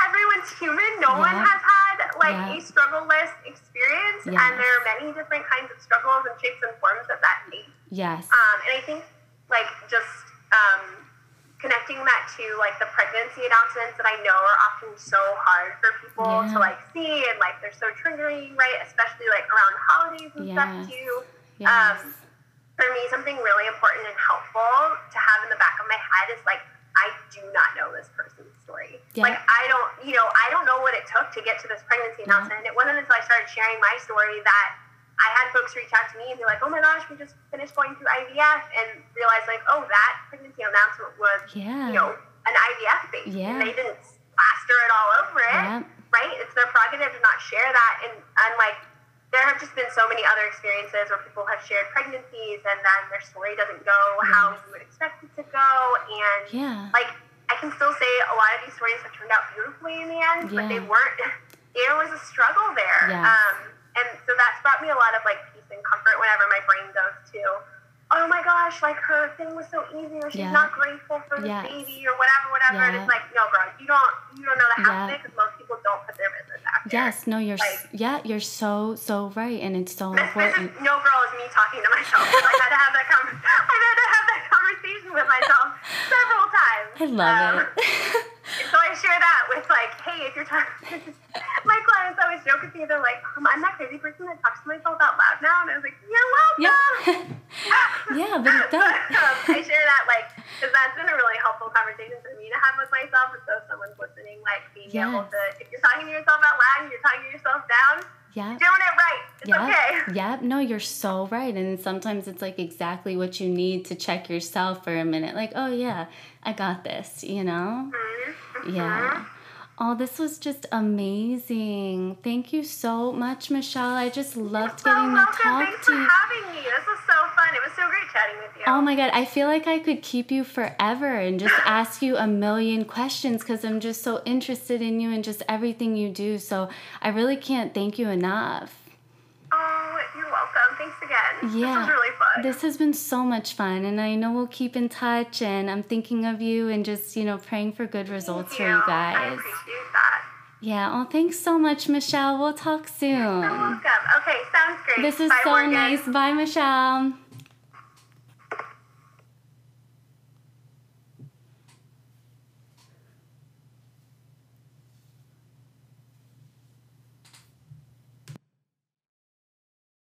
Everyone's human. No one has had like Yeah. a struggle-less experience, Yes. and there are many different kinds of struggles and shapes and forms that that hate. Yes. Um, and I think like just um, connecting that to like the pregnancy announcements that I know are often so hard for people Yeah. to like see and like they're so triggering, right? Especially like around holidays and Yes. stuff too. yes. um, For me, something really important and helpful to have in the back of my head is like I do not know this person's Yeah. Like I don't, you know, I don't know what it took to get to this pregnancy Yeah. announcement. It wasn't until I started sharing my story that I had folks reach out to me and be like, "Oh my gosh, we just finished going through IVF," and realize like, "Oh, that pregnancy announcement was, Yeah. you know, an IVF baby. Yeah. And they didn't plaster it all over it, Yep. right? It's their prerogative to not share that." And and like, there have just been so many other experiences where people have shared pregnancies and then their story doesn't go how you would expect it to go, and Yeah. like I can still say a lot of these stories have turned out beautifully in the end, but they weren't. There was a struggle there, Yes. um, and so that's brought me a lot of like peace and comfort whenever my brain goes to, oh my gosh, like her thing was so easy, or she's Yeah. not grateful for the Yes. baby, or whatever, whatever. And it's like, no, girl, you don't, you don't know the half of Yeah. it because most people don't put their business out there. Yes, no, you're Like- yeah, you're so so right, and it's so This, this important. is no girl is me talking to myself. I had to have that con- I had to have that conversation with myself several times. I love Um, it. So I share that with like, hey, if you're talking, my clients always joke with me. They're like, um, I'm that crazy person that talks to myself out loud now, and I was like, you're welcome. yeah, yeah, but it does. um, I share that like because that's been a really helpful conversation for me to have with myself. And so if someone's listening, like being able to, if you're talking to yourself out loud and you're talking to yourself down, Yeah. doing it right. It's Yeah. okay. Yeah. No, you're so right. And sometimes it's like exactly what you need to check yourself for a minute. Like, oh, yeah, I got this, you know? Mhm. Yeah. Oh, this was just amazing. Thank you so much, Michelle. I just loved So getting to welcome. talk Thanks to for having me. This was so fun. It was so great chatting with you. Oh my God, I feel like I could keep you forever and just ask you a million questions because I'm just so interested in you and just everything you do. So I really can't thank you enough. Oh, you're welcome. Thanks again. Yeah. This was really fun. This has been so much fun, and I know we'll keep in touch. And I'm thinking of you and just, you know, praying for good results Thank for you guys. I appreciate that. Yeah, oh, thanks so much, Michelle. We'll talk soon. You're welcome. Okay, sounds great. This is Bye, so Morgan. nice. Bye, Michelle.